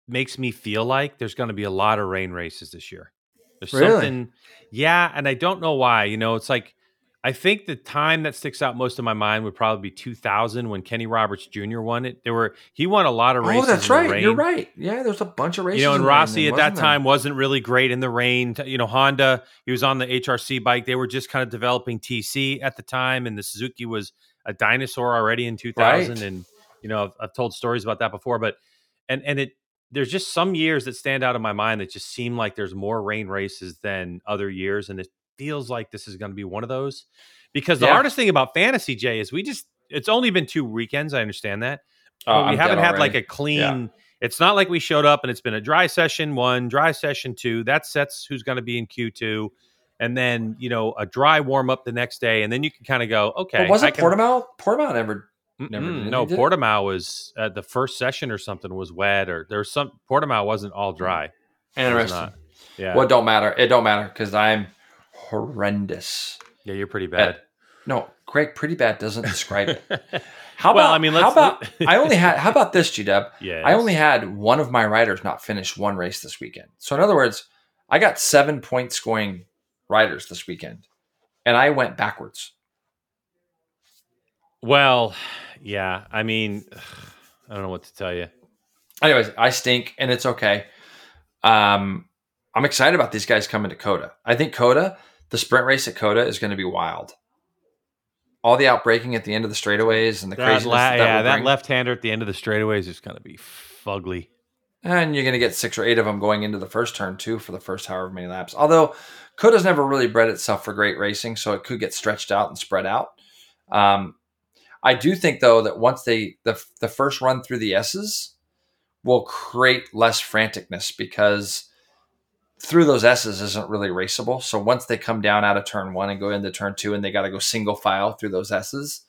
[SPEAKER 1] makes me feel like there's going to be a lot of rain races this year. There's
[SPEAKER 2] Really?
[SPEAKER 1] something, yeah, and I don't know why. You know, it's like I think the time that sticks out most in my mind would probably be 2000 when Kenny Roberts Jr. won it. There were he won a lot of oh, races.
[SPEAKER 2] Oh, that's right. You're right. Yeah, there's a bunch of races.
[SPEAKER 1] You know, and Rossi at that
[SPEAKER 2] there?
[SPEAKER 1] time wasn't really great in the rain. You know, Honda, he was on the HRC bike. They were just kind of developing TC at the time, and the Suzuki was a dinosaur already in 2000.
[SPEAKER 2] Right.
[SPEAKER 1] And you know, I've, I've told stories about that before, but and and it there's just some years that stand out in my mind that just seem like there's more rain races than other years, and it feels like this is going to be one of those. Because the
[SPEAKER 2] Yeah.
[SPEAKER 1] hardest thing about fantasy, Jay, is we just it's only been two weekends. I understand that
[SPEAKER 2] Oh,
[SPEAKER 1] we
[SPEAKER 2] I'm
[SPEAKER 1] haven't had like a clean it's not like we showed up and it's been a dry session one dry session two that sets who's going to be in q2 and then you know a dry warm up the next day and then you can kind of go okay
[SPEAKER 2] But wasn't
[SPEAKER 1] can-
[SPEAKER 2] Portimao? Portimao never. Never did
[SPEAKER 1] no
[SPEAKER 2] it, did
[SPEAKER 1] portimao was uh, the first session or something was wet or there was some portimao wasn't all dry
[SPEAKER 2] Interesting.
[SPEAKER 1] not. yeah
[SPEAKER 2] Well, it don't matter. It don't matter because I'm horrendous.
[SPEAKER 1] yeah you're pretty bad
[SPEAKER 2] No, Greg, pretty bad doesn't describe it. How about?
[SPEAKER 1] I mean,
[SPEAKER 2] how
[SPEAKER 1] let's-
[SPEAKER 2] about? I only had. How about this, G Dub?
[SPEAKER 1] yeah
[SPEAKER 2] I only had one of my riders not finish one race this weekend. So in other words, I got seven point scoring riders this weekend, and I went backwards.
[SPEAKER 1] well yeah i mean i don't know what to tell you
[SPEAKER 2] Anyways, I stink, and it's okay. Um, I'm excited about these guys coming to COTA. I think COTA, the sprint race at COTA, is going to be wild. All the outbreaking at the end of the straightaways and the
[SPEAKER 1] that
[SPEAKER 2] craziness
[SPEAKER 1] la-
[SPEAKER 2] that,
[SPEAKER 1] yeah that left-hander at the end of the straightaways is going to be fugly
[SPEAKER 2] And you're going to get six or eight of them going into the first turn too for the first however many laps. Although COTA's never really bred itself for great racing, so it could get stretched out and spread out. Um, I do think though that once they the the first run through the S's will create less franticness because through those S's isn't really raceable. So once they come down out of turn one and go into turn two, and they got to go single file through those S's,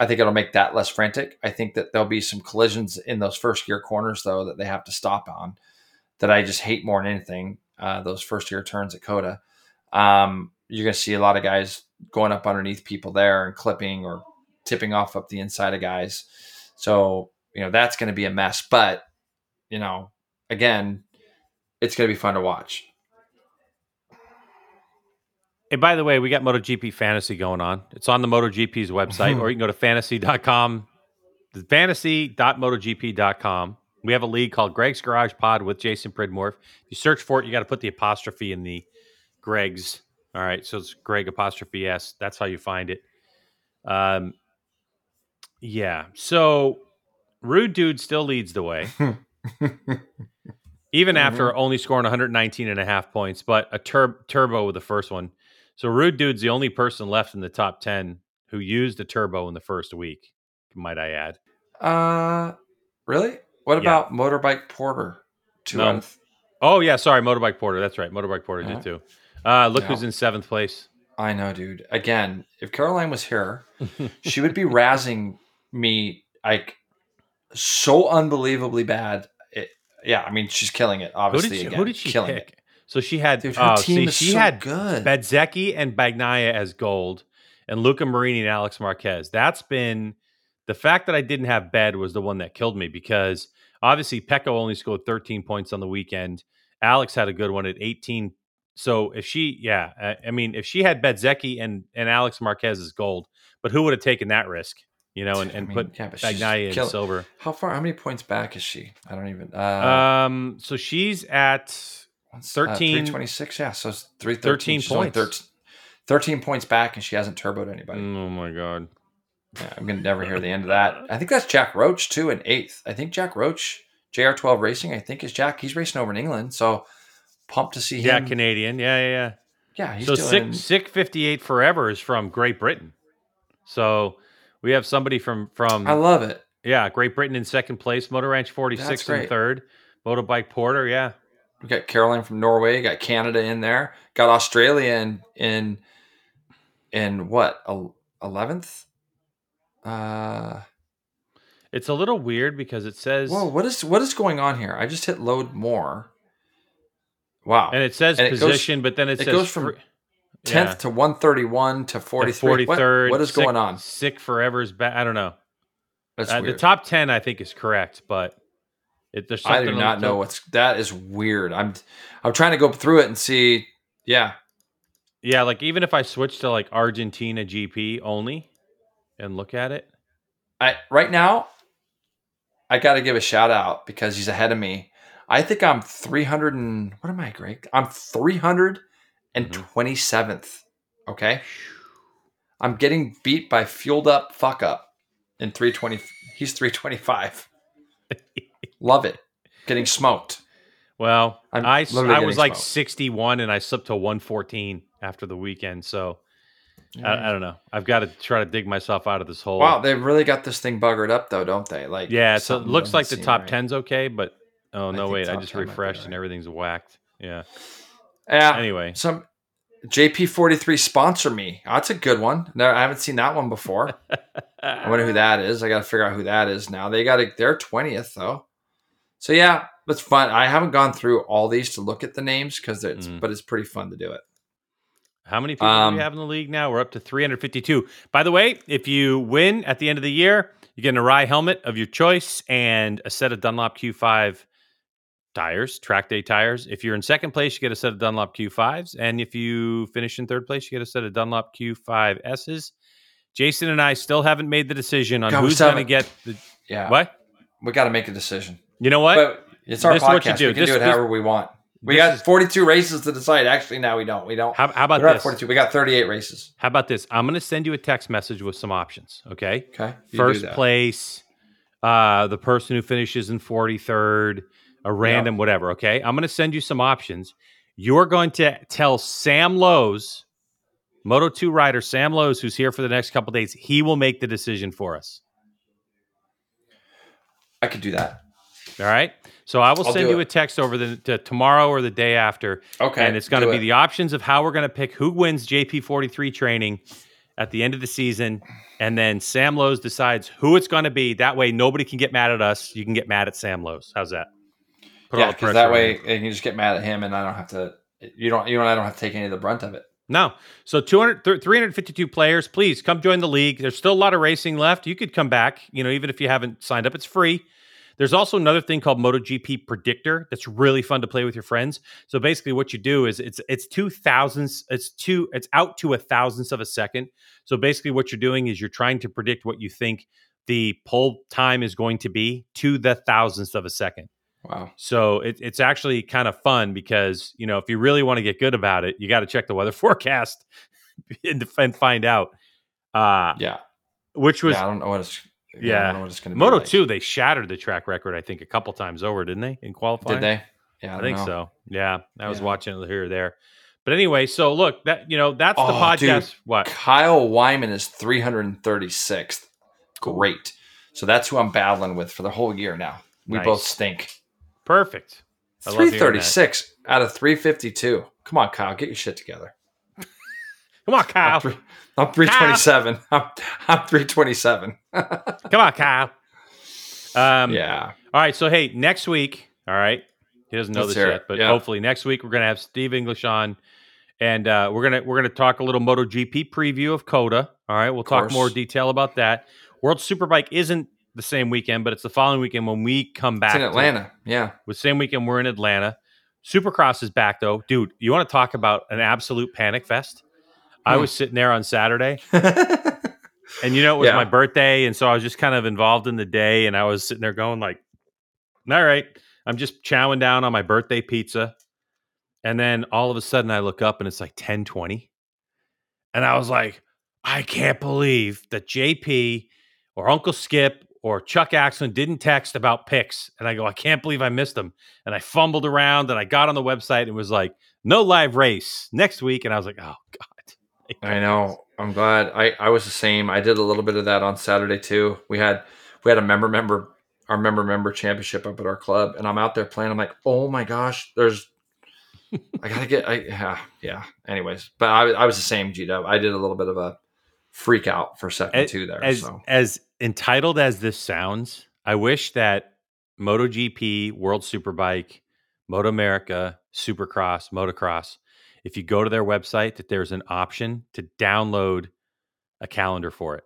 [SPEAKER 2] I think it'll make that less frantic. I think that there'll be some collisions in those first gear corners though that they have to stop on. That I just hate more than anything. Uh, those first gear turns at COTA, um, you're going to see a lot of guys going up underneath people there and clipping or tipping off up the inside of guys. So you know that's going to be a mess. But you know, again, it's going to be fun to watch.
[SPEAKER 1] And by the way, we got MotoGP Fantasy going on. It's on the MotoGP's website, or you can go to fantasy.com, fantasy.motogp.com. We have a league called Greg's Garage Pod with Jason Pridmore. If you search for it, you got to put the apostrophe in the Greg's. All right, so it's Greg apostrophe S. That's how you find it. Um, yeah. So Rude Dude still leads the way. even after only scoring 119 and a half points, but a tur- turbo with the first one. So Rude Dude's the only person left in the top 10 who used a turbo in the first week, might I add.
[SPEAKER 2] Uh, really? What
[SPEAKER 1] Yeah.
[SPEAKER 2] about motorbike porter? Two
[SPEAKER 1] No.
[SPEAKER 2] of
[SPEAKER 1] Oh, yeah, sorry, Motorbike Porter. That's right. Motorbike Porter
[SPEAKER 2] Yeah.
[SPEAKER 1] did too. Uh, look
[SPEAKER 2] Yeah.
[SPEAKER 1] who's in seventh place.
[SPEAKER 2] I know, dude. Again, if Caroline was here, she would be razzing me like so unbelievably bad. It, yeah, I mean, she's killing it.
[SPEAKER 1] Who
[SPEAKER 2] Obviously,
[SPEAKER 1] did she,
[SPEAKER 2] again,
[SPEAKER 1] who did she
[SPEAKER 2] killing
[SPEAKER 1] pick?
[SPEAKER 2] it.
[SPEAKER 1] So she had,
[SPEAKER 2] Dude, her
[SPEAKER 1] oh,
[SPEAKER 2] team
[SPEAKER 1] see,
[SPEAKER 2] is
[SPEAKER 1] she
[SPEAKER 2] so
[SPEAKER 1] had
[SPEAKER 2] good.
[SPEAKER 1] Bezzecchi and Bagnaia as gold, and Luca Marini and Alex Marquez. That's been the fact that I didn't have Bed was the one that killed me because obviously Pecco only scored 13 points on the weekend. Alex had a good one at 18. So if she, yeah, I, I mean, if she had Bezzecchi and and Alex Marquez as gold, but who would have taken that risk? You know, and,
[SPEAKER 2] I
[SPEAKER 1] and
[SPEAKER 2] mean,
[SPEAKER 1] put
[SPEAKER 2] yeah,
[SPEAKER 1] Bagnaia in silver.
[SPEAKER 2] How far? How many points back is she? I don't even. Uh,
[SPEAKER 1] Um, so she's at
[SPEAKER 2] what's-
[SPEAKER 1] 13
[SPEAKER 2] three twenty six. Yeah, so it's three
[SPEAKER 1] 13 points.
[SPEAKER 2] 13, 13 points back, and she hasn't turboed anybody.
[SPEAKER 1] oh my god,
[SPEAKER 2] Yeah, I'm gonna never hear the end of that. I think that's Jack Roach too in eighth. I think Jack Roach, JR12 Racing. I think is Jack. He's racing over in England, so pumped to see him. yeah.
[SPEAKER 1] Canadian, yeah, yeah, yeah.
[SPEAKER 2] yeah, he's
[SPEAKER 1] so
[SPEAKER 2] doing.
[SPEAKER 1] sick sick 58 forever is from great britain so we have somebody from from
[SPEAKER 2] I love it.
[SPEAKER 1] yeah great britain in second place motor ranch 46
[SPEAKER 2] That's
[SPEAKER 1] in third motorbike porter yeah
[SPEAKER 2] We got Caroline from Norway. Got Canada in there. Got Australia in in in what eleventh? Uh,
[SPEAKER 1] it's a little weird because it says
[SPEAKER 2] whoa! What is what is going on here? I just hit load more. Wow.
[SPEAKER 1] And it says
[SPEAKER 2] And it goes-
[SPEAKER 1] position, but then it,
[SPEAKER 2] it
[SPEAKER 1] says
[SPEAKER 2] goes from
[SPEAKER 1] fr-
[SPEAKER 2] 10th
[SPEAKER 1] yeah,
[SPEAKER 2] to 131 to 43. What- what is
[SPEAKER 1] sick,
[SPEAKER 2] going on?
[SPEAKER 1] Sick forever's back. I don't know.
[SPEAKER 2] That's
[SPEAKER 1] Uh, the top 10, I think, is correct, but it, there's
[SPEAKER 2] I do not know what's that is weird. I'm I'm trying to go through it and see. Yeah,
[SPEAKER 1] Yeah, like even if I switch to like Argentina GP only and look at it,
[SPEAKER 2] I right now I got to give a shout out because he's ahead of me. I think I'm 300 and what am I, Greg? I'm 327th. Mm-hmm. Okay, I'm getting beat by fueled up fuck up in 320. He's 325. Love it. Getting smoked.
[SPEAKER 1] well,
[SPEAKER 2] I'm
[SPEAKER 1] I, I was like
[SPEAKER 2] smoked.
[SPEAKER 1] 61 and I slipped to 114 after the weekend. So I, I don't know. I've got to try to dig myself out of this hole.
[SPEAKER 2] Wow, they really got this thing buggered up though, don't they? Like
[SPEAKER 1] Yeah, so it looks like the top
[SPEAKER 2] right.
[SPEAKER 1] 10's okay, but oh no, wait, I just
[SPEAKER 2] 10 might be
[SPEAKER 1] refreshed and everything's whacked. Yeah.
[SPEAKER 2] Yeah.
[SPEAKER 1] Anyway,
[SPEAKER 2] Some JP43 sponsor me. That's a good one. No, I haven't seen that one before. I wonder who that is. I got to figure out who that is now. They got it. They're twentieth though. So yeah, that's fun. I haven't gone through all these to look at the names because it's,
[SPEAKER 1] Mhm.
[SPEAKER 2] but it's pretty fun to do it.
[SPEAKER 1] How many people do
[SPEAKER 2] Um,
[SPEAKER 1] we have in the league now? We're up to 352. By the way, if you win at the end of the year, you get an Arai helmet of your choice and a set of Dunlop Q5 tires, track day tires. If you're in second place, you get a set of Dunlop Q5s. And if you finish in third place, you get a set of Dunlop Q5Ss. Jason and I still haven't made the decision on
[SPEAKER 2] God,
[SPEAKER 1] who's going to get the.
[SPEAKER 2] Yeah.
[SPEAKER 1] What?
[SPEAKER 2] We got to make a decision.
[SPEAKER 1] You know what?
[SPEAKER 2] But it's our
[SPEAKER 1] This is what you
[SPEAKER 2] podcast.
[SPEAKER 1] do.
[SPEAKER 2] We can
[SPEAKER 1] This-
[SPEAKER 2] do it
[SPEAKER 1] this-
[SPEAKER 2] however we want. We got
[SPEAKER 1] is-
[SPEAKER 2] 42 races to decide. Actually, now we don't. We don't.
[SPEAKER 1] how, how about
[SPEAKER 2] at
[SPEAKER 1] this?
[SPEAKER 2] 42. We got 38 races.
[SPEAKER 1] How about this? I'm going to send you a text message with some options. Okay.
[SPEAKER 2] Okay.
[SPEAKER 1] First place, uh, the person who finishes in 43rd, a random whatever. Okay. I'm going to send you some options. You're going to tell Sam Lowes, Moto 2 rider Sam Lowes, who's here for the next couple days, he will make the decision for us.
[SPEAKER 2] I could do that.
[SPEAKER 1] All right. So I will
[SPEAKER 2] I'll
[SPEAKER 1] send you
[SPEAKER 2] it.
[SPEAKER 1] a text over the to tomorrow or the day after.
[SPEAKER 2] Okay.
[SPEAKER 1] and it's going to be
[SPEAKER 2] it.
[SPEAKER 1] the options of how we're going to pick who wins JP43 training at the end of the season. And then Sam Lowes decides who it's going to be. That way, nobody can get mad at us. You can get mad at Sam Lowes. How's that?
[SPEAKER 2] Yeah, because that way you can just get mad at him, and I don't have to. You don't. You and I don't have to take any of the brunt of it.
[SPEAKER 1] No. So 200, th- 352 players. Please come join the league. There's still a lot of racing left. You could come back, you know, even if you haven't signed up, it's free. There's also another thing called MotoGP Predictor that's really fun to play with your friends. So basically, what you do is it's it's two thousandths, it's two, it's out to a thousandths of a second. So basically, what you're doing is you're trying to predict what you think the pole time is going to be to the thousandths of a second.
[SPEAKER 2] Wow.
[SPEAKER 1] So it, it's actually kind of fun because you know if you really want to get good about it, you got to check the weather forecast and, and find out. Uh,
[SPEAKER 2] Yeah.
[SPEAKER 1] which was
[SPEAKER 2] yeah. I don't know what it's. I
[SPEAKER 1] Yeah.
[SPEAKER 2] don't know what it's going to be.
[SPEAKER 1] Moto
[SPEAKER 2] like.
[SPEAKER 1] Two. They shattered the track record, I think, a couple times over, didn't they? In qualifying,
[SPEAKER 2] Did they? Yeah.
[SPEAKER 1] I,
[SPEAKER 2] don't
[SPEAKER 1] think
[SPEAKER 2] know.
[SPEAKER 1] so. Yeah, I was
[SPEAKER 2] Yeah.
[SPEAKER 1] watching it here or there. But anyway, so look that you know that's the
[SPEAKER 2] Oh,
[SPEAKER 1] podcast.
[SPEAKER 2] dude.
[SPEAKER 1] What?
[SPEAKER 2] Kyle Wyman is 336th. Great. So that's who I'm battling with for the whole year now. We
[SPEAKER 1] Nice.
[SPEAKER 2] both stink.
[SPEAKER 1] Perfect. I love
[SPEAKER 2] 336 out of 352. Come on, Kyle, get your shit together.
[SPEAKER 1] Come on,
[SPEAKER 2] I'm,
[SPEAKER 1] Kyle.
[SPEAKER 2] three, I'm 327. I'm, I'm 327.
[SPEAKER 1] Come on, Kyle. Um,
[SPEAKER 2] yeah.
[SPEAKER 1] All right. So hey, next week. All right. He doesn't know
[SPEAKER 2] Let's
[SPEAKER 1] this yet, but
[SPEAKER 2] Yeah.
[SPEAKER 1] hopefully next week we're gonna have Steve English on, and uh, we're gonna we're gonna talk a little MotoGP preview of COTA. All right. We'll talk more detail about that. World Superbike isn't the same weekend, but it's the following weekend when we come back.
[SPEAKER 2] It's in
[SPEAKER 1] to-
[SPEAKER 2] Atlanta. Yeah.
[SPEAKER 1] with the same weekend we're in Atlanta. Supercross is back though, dude. You want to talk about an absolute panic fest? I
[SPEAKER 2] Hmm.
[SPEAKER 1] was sitting there on Saturday, and you know it was
[SPEAKER 2] Yeah.
[SPEAKER 1] my birthday, and so I was just kind of involved in the day, and I was sitting there going like, "All right, I'm just chowing down on my birthday pizza," and then all of a sudden I look up and it's like 10:20, and I was like, "I can't believe that JP or Uncle Skip." Or Chuck Axlin didn't text about picks, and I go, I can't believe I missed them. And I fumbled around, and I got on the website, and it was like, no live race next week, and I was like, oh god,
[SPEAKER 2] I know. I'm glad. I, I was the same. I did a little bit of that on Saturday too. We had we had a member member our member member championship up at our club, and I'm out there playing. I'm like, oh my gosh, there's. I gotta get. I yeah yeah. Anyways, but I I was the same. G Dub. I did a little bit of a freak out for second
[SPEAKER 1] As-
[SPEAKER 2] two there.
[SPEAKER 1] as
[SPEAKER 2] so
[SPEAKER 1] as entitled as this sounds, I wish that MotoGP, World Superbike, Moto America, Supercross, Motocross, if you go to their website, that there's an option to download a calendar for it.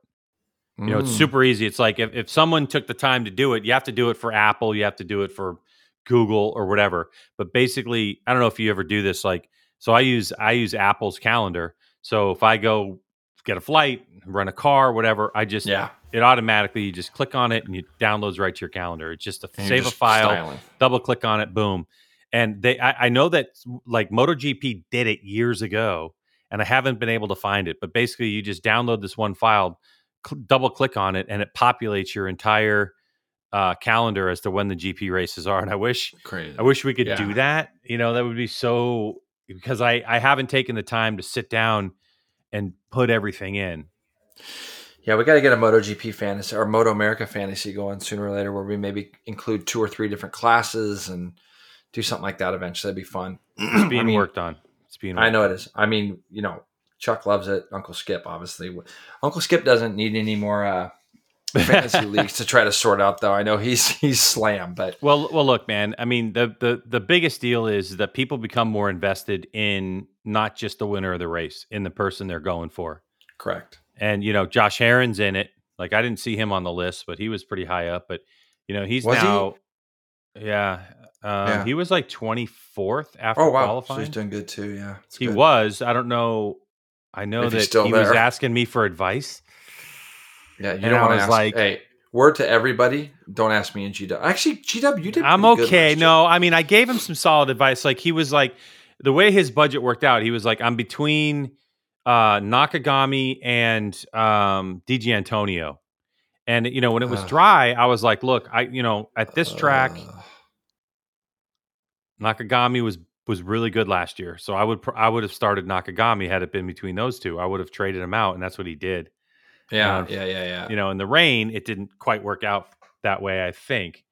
[SPEAKER 1] You know, it's
[SPEAKER 2] Mm.
[SPEAKER 1] super easy. It's like if, if someone took the time to do it, you have to do it for Apple, you have to do it for Google or whatever. But basically, I don't know if you ever do this. Like, so I use I use Apple's calendar. So if I go get a flight, rent a car, whatever, I just
[SPEAKER 2] Yeah.
[SPEAKER 1] It automatically you just click on it and it downloads right to your calendar. It's just a
[SPEAKER 2] And
[SPEAKER 1] save a file,
[SPEAKER 2] styling.
[SPEAKER 1] double click on it, boom. And they, I, I know that like MotoGP did it years ago, and I haven't been able to find it. But basically, you just download this one file, cl- double click on it, and it populates your entire uh, calendar as to when the GP races are. And I wish,
[SPEAKER 2] Crazy.
[SPEAKER 1] I wish we could
[SPEAKER 2] Yeah.
[SPEAKER 1] do that. You know, that would be so because I, I haven't taken the time to sit down and put everything in.
[SPEAKER 2] Yeah, we got to get a MotoGP fantasy or Moto America fantasy going sooner or later, where we maybe include two or three different classes and do something like that eventually. That'd be fun.
[SPEAKER 1] It's being
[SPEAKER 2] I mean,
[SPEAKER 1] worked on. It's being.
[SPEAKER 2] I know
[SPEAKER 1] on.
[SPEAKER 2] it is. I mean, you know, Chuck loves it. Uncle Skip, obviously. Uncle Skip doesn't need any more uh, fantasy leagues to try to sort out, though. I know he's he's slam, but
[SPEAKER 1] Well, well, look, man. I mean, the the the biggest deal is that people become more invested in not just the winner of the race, in the person they're going for.
[SPEAKER 2] correct.
[SPEAKER 1] And you know, Josh Heron's in it. Like I didn't see him on the list, but he was pretty high up. But you know, he's
[SPEAKER 2] Was he?
[SPEAKER 1] now, yeah, um,
[SPEAKER 2] Yeah.
[SPEAKER 1] he was like twenty fourth after
[SPEAKER 2] Oh wow, so
[SPEAKER 1] qualifying.
[SPEAKER 2] he's doing good too. Yeah, it's
[SPEAKER 1] he
[SPEAKER 2] good.
[SPEAKER 1] was. I don't know. I know
[SPEAKER 2] If
[SPEAKER 1] that he was asking me for advice.
[SPEAKER 2] Yeah, you
[SPEAKER 1] and
[SPEAKER 2] don't want to
[SPEAKER 1] like-
[SPEAKER 2] hey, word to everybody: don't ask me in GW. Actually, GW, you did.
[SPEAKER 1] I'm okay. No, I mean, I gave him some solid advice. Like he was like, the way his budget worked out, he was like, I'm between uh, Nakagami and um, Di Giannantonio. And you know, when it was dry, I was like, look, I you know, at this track, Nakagami was was really good last year. So I would pr- I would have started Nakagami had it been between those two. I would have traded him out, and that's what he did.
[SPEAKER 2] yeah,
[SPEAKER 1] Um,
[SPEAKER 2] yeah, yeah, yeah.
[SPEAKER 1] You know, in the rain, it didn't quite work out that way, I think.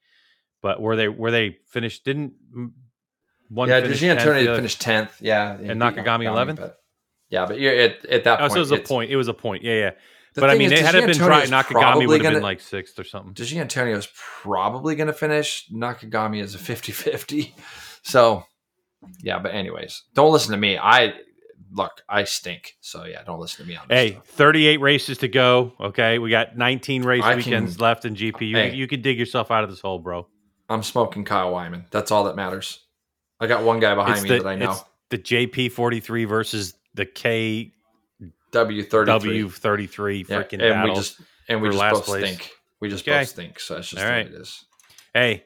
[SPEAKER 1] But were they were they finished? Didn't mm, one
[SPEAKER 2] yeah,
[SPEAKER 1] finish
[SPEAKER 2] DG
[SPEAKER 1] 10th, the
[SPEAKER 2] Antonio finished tenth. Yeah,
[SPEAKER 1] And Nakagami 11th?
[SPEAKER 2] but- Yeah, but you're at, at that
[SPEAKER 1] Oh,
[SPEAKER 2] point.
[SPEAKER 1] so it was a point. It was a point. Yeah, yeah. But I mean,
[SPEAKER 2] is,
[SPEAKER 1] they had it been.
[SPEAKER 2] Antonio's
[SPEAKER 1] Nakagami would have been like sixth or something.
[SPEAKER 2] Di Giannantonio is probably going to finish. Nakagami is a 50-50. So, yeah. But anyways, don't listen to me. I look. I stink. So yeah, don't listen to me on this
[SPEAKER 1] Hey,
[SPEAKER 2] stuff.
[SPEAKER 1] 38 races to go. Okay, we got 19 race
[SPEAKER 2] I
[SPEAKER 1] weekends
[SPEAKER 2] can-
[SPEAKER 1] left in GP. You,
[SPEAKER 2] Hey.
[SPEAKER 1] you can dig yourself out of this hole, bro.
[SPEAKER 2] I'm smoking Kyle Wyman. That's all that matters. I got one guy behind
[SPEAKER 1] It's
[SPEAKER 2] me
[SPEAKER 1] the,
[SPEAKER 2] that I know.
[SPEAKER 1] the JP43 versus the KW33
[SPEAKER 2] W thirty three. Yeah,
[SPEAKER 1] freaking
[SPEAKER 2] and
[SPEAKER 1] battle.
[SPEAKER 2] we just and we just both
[SPEAKER 1] place.
[SPEAKER 2] stink. We just
[SPEAKER 1] Okay.
[SPEAKER 2] both stink. So that's just
[SPEAKER 1] All
[SPEAKER 2] the
[SPEAKER 1] right.
[SPEAKER 2] way it is.
[SPEAKER 1] hey,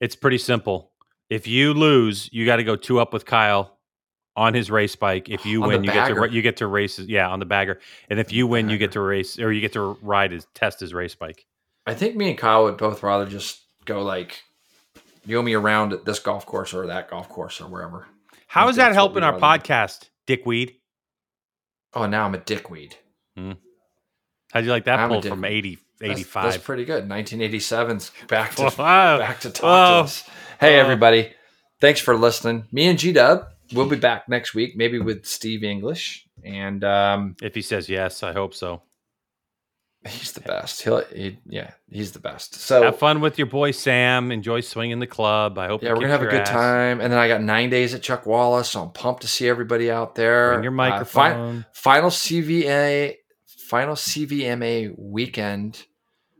[SPEAKER 1] it's pretty simple. If you lose, you got to go two up with Kyle on his race bike. If you
[SPEAKER 2] On
[SPEAKER 1] win, you get to you get to race. Yeah, on the bagger. And if you win, you get to race or you get to ride his test his race bike.
[SPEAKER 2] I think me and Kyle would both rather just go like you owe me around at this golf course or that golf course or wherever.
[SPEAKER 1] How is that helping our
[SPEAKER 2] rather
[SPEAKER 1] podcast, Dickweed?
[SPEAKER 2] Oh, now I'm a dickweed.
[SPEAKER 1] How'd you like that pull from 80,
[SPEAKER 2] That's-
[SPEAKER 1] 85?
[SPEAKER 2] That's, pretty good. 1987's back to
[SPEAKER 1] Wow.
[SPEAKER 2] back to talk to us. Hey
[SPEAKER 1] Whoa.
[SPEAKER 2] everybody, thanks for listening. Me and G Dub, we'll be back next week, maybe with Steve English, and um,
[SPEAKER 1] If he says yes, I hope so.
[SPEAKER 2] He's the best. He'll, he, yeah, he's the best. So
[SPEAKER 1] Have fun with your boy Sam. Enjoy swinging the club. I hope
[SPEAKER 2] Yeah, we're gonna have a good
[SPEAKER 1] ass.
[SPEAKER 2] time. And then I got nine days at Chuckwalla, so I'm pumped to see everybody out there.
[SPEAKER 1] Bring your
[SPEAKER 2] Uh, fi-
[SPEAKER 1] microphone.
[SPEAKER 2] final CVA, final CVMA weekend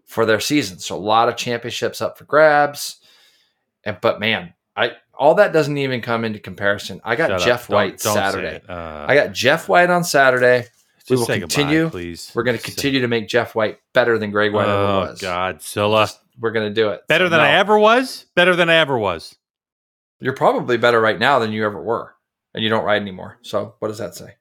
[SPEAKER 2] for their season. So a lot of championships up for grabs. And but man, I all that doesn't even come into comparison. I got
[SPEAKER 1] Shut up.
[SPEAKER 2] Jeff
[SPEAKER 1] Don't-
[SPEAKER 2] White
[SPEAKER 1] don't
[SPEAKER 2] Saturday.
[SPEAKER 1] Uh,
[SPEAKER 2] I got Jeff White on Saturday. We will
[SPEAKER 1] say goodbye,
[SPEAKER 2] continue.
[SPEAKER 1] please.
[SPEAKER 2] We're going to continue to make Jeff White better than Greg White
[SPEAKER 1] Oh
[SPEAKER 2] ever was.
[SPEAKER 1] God, Scylla.
[SPEAKER 2] Just- we're going to do it.
[SPEAKER 1] Better than
[SPEAKER 2] no.
[SPEAKER 1] I ever was. Better than I ever was.
[SPEAKER 2] You're probably better right now than you ever were, and you don't ride anymore. So what does that say?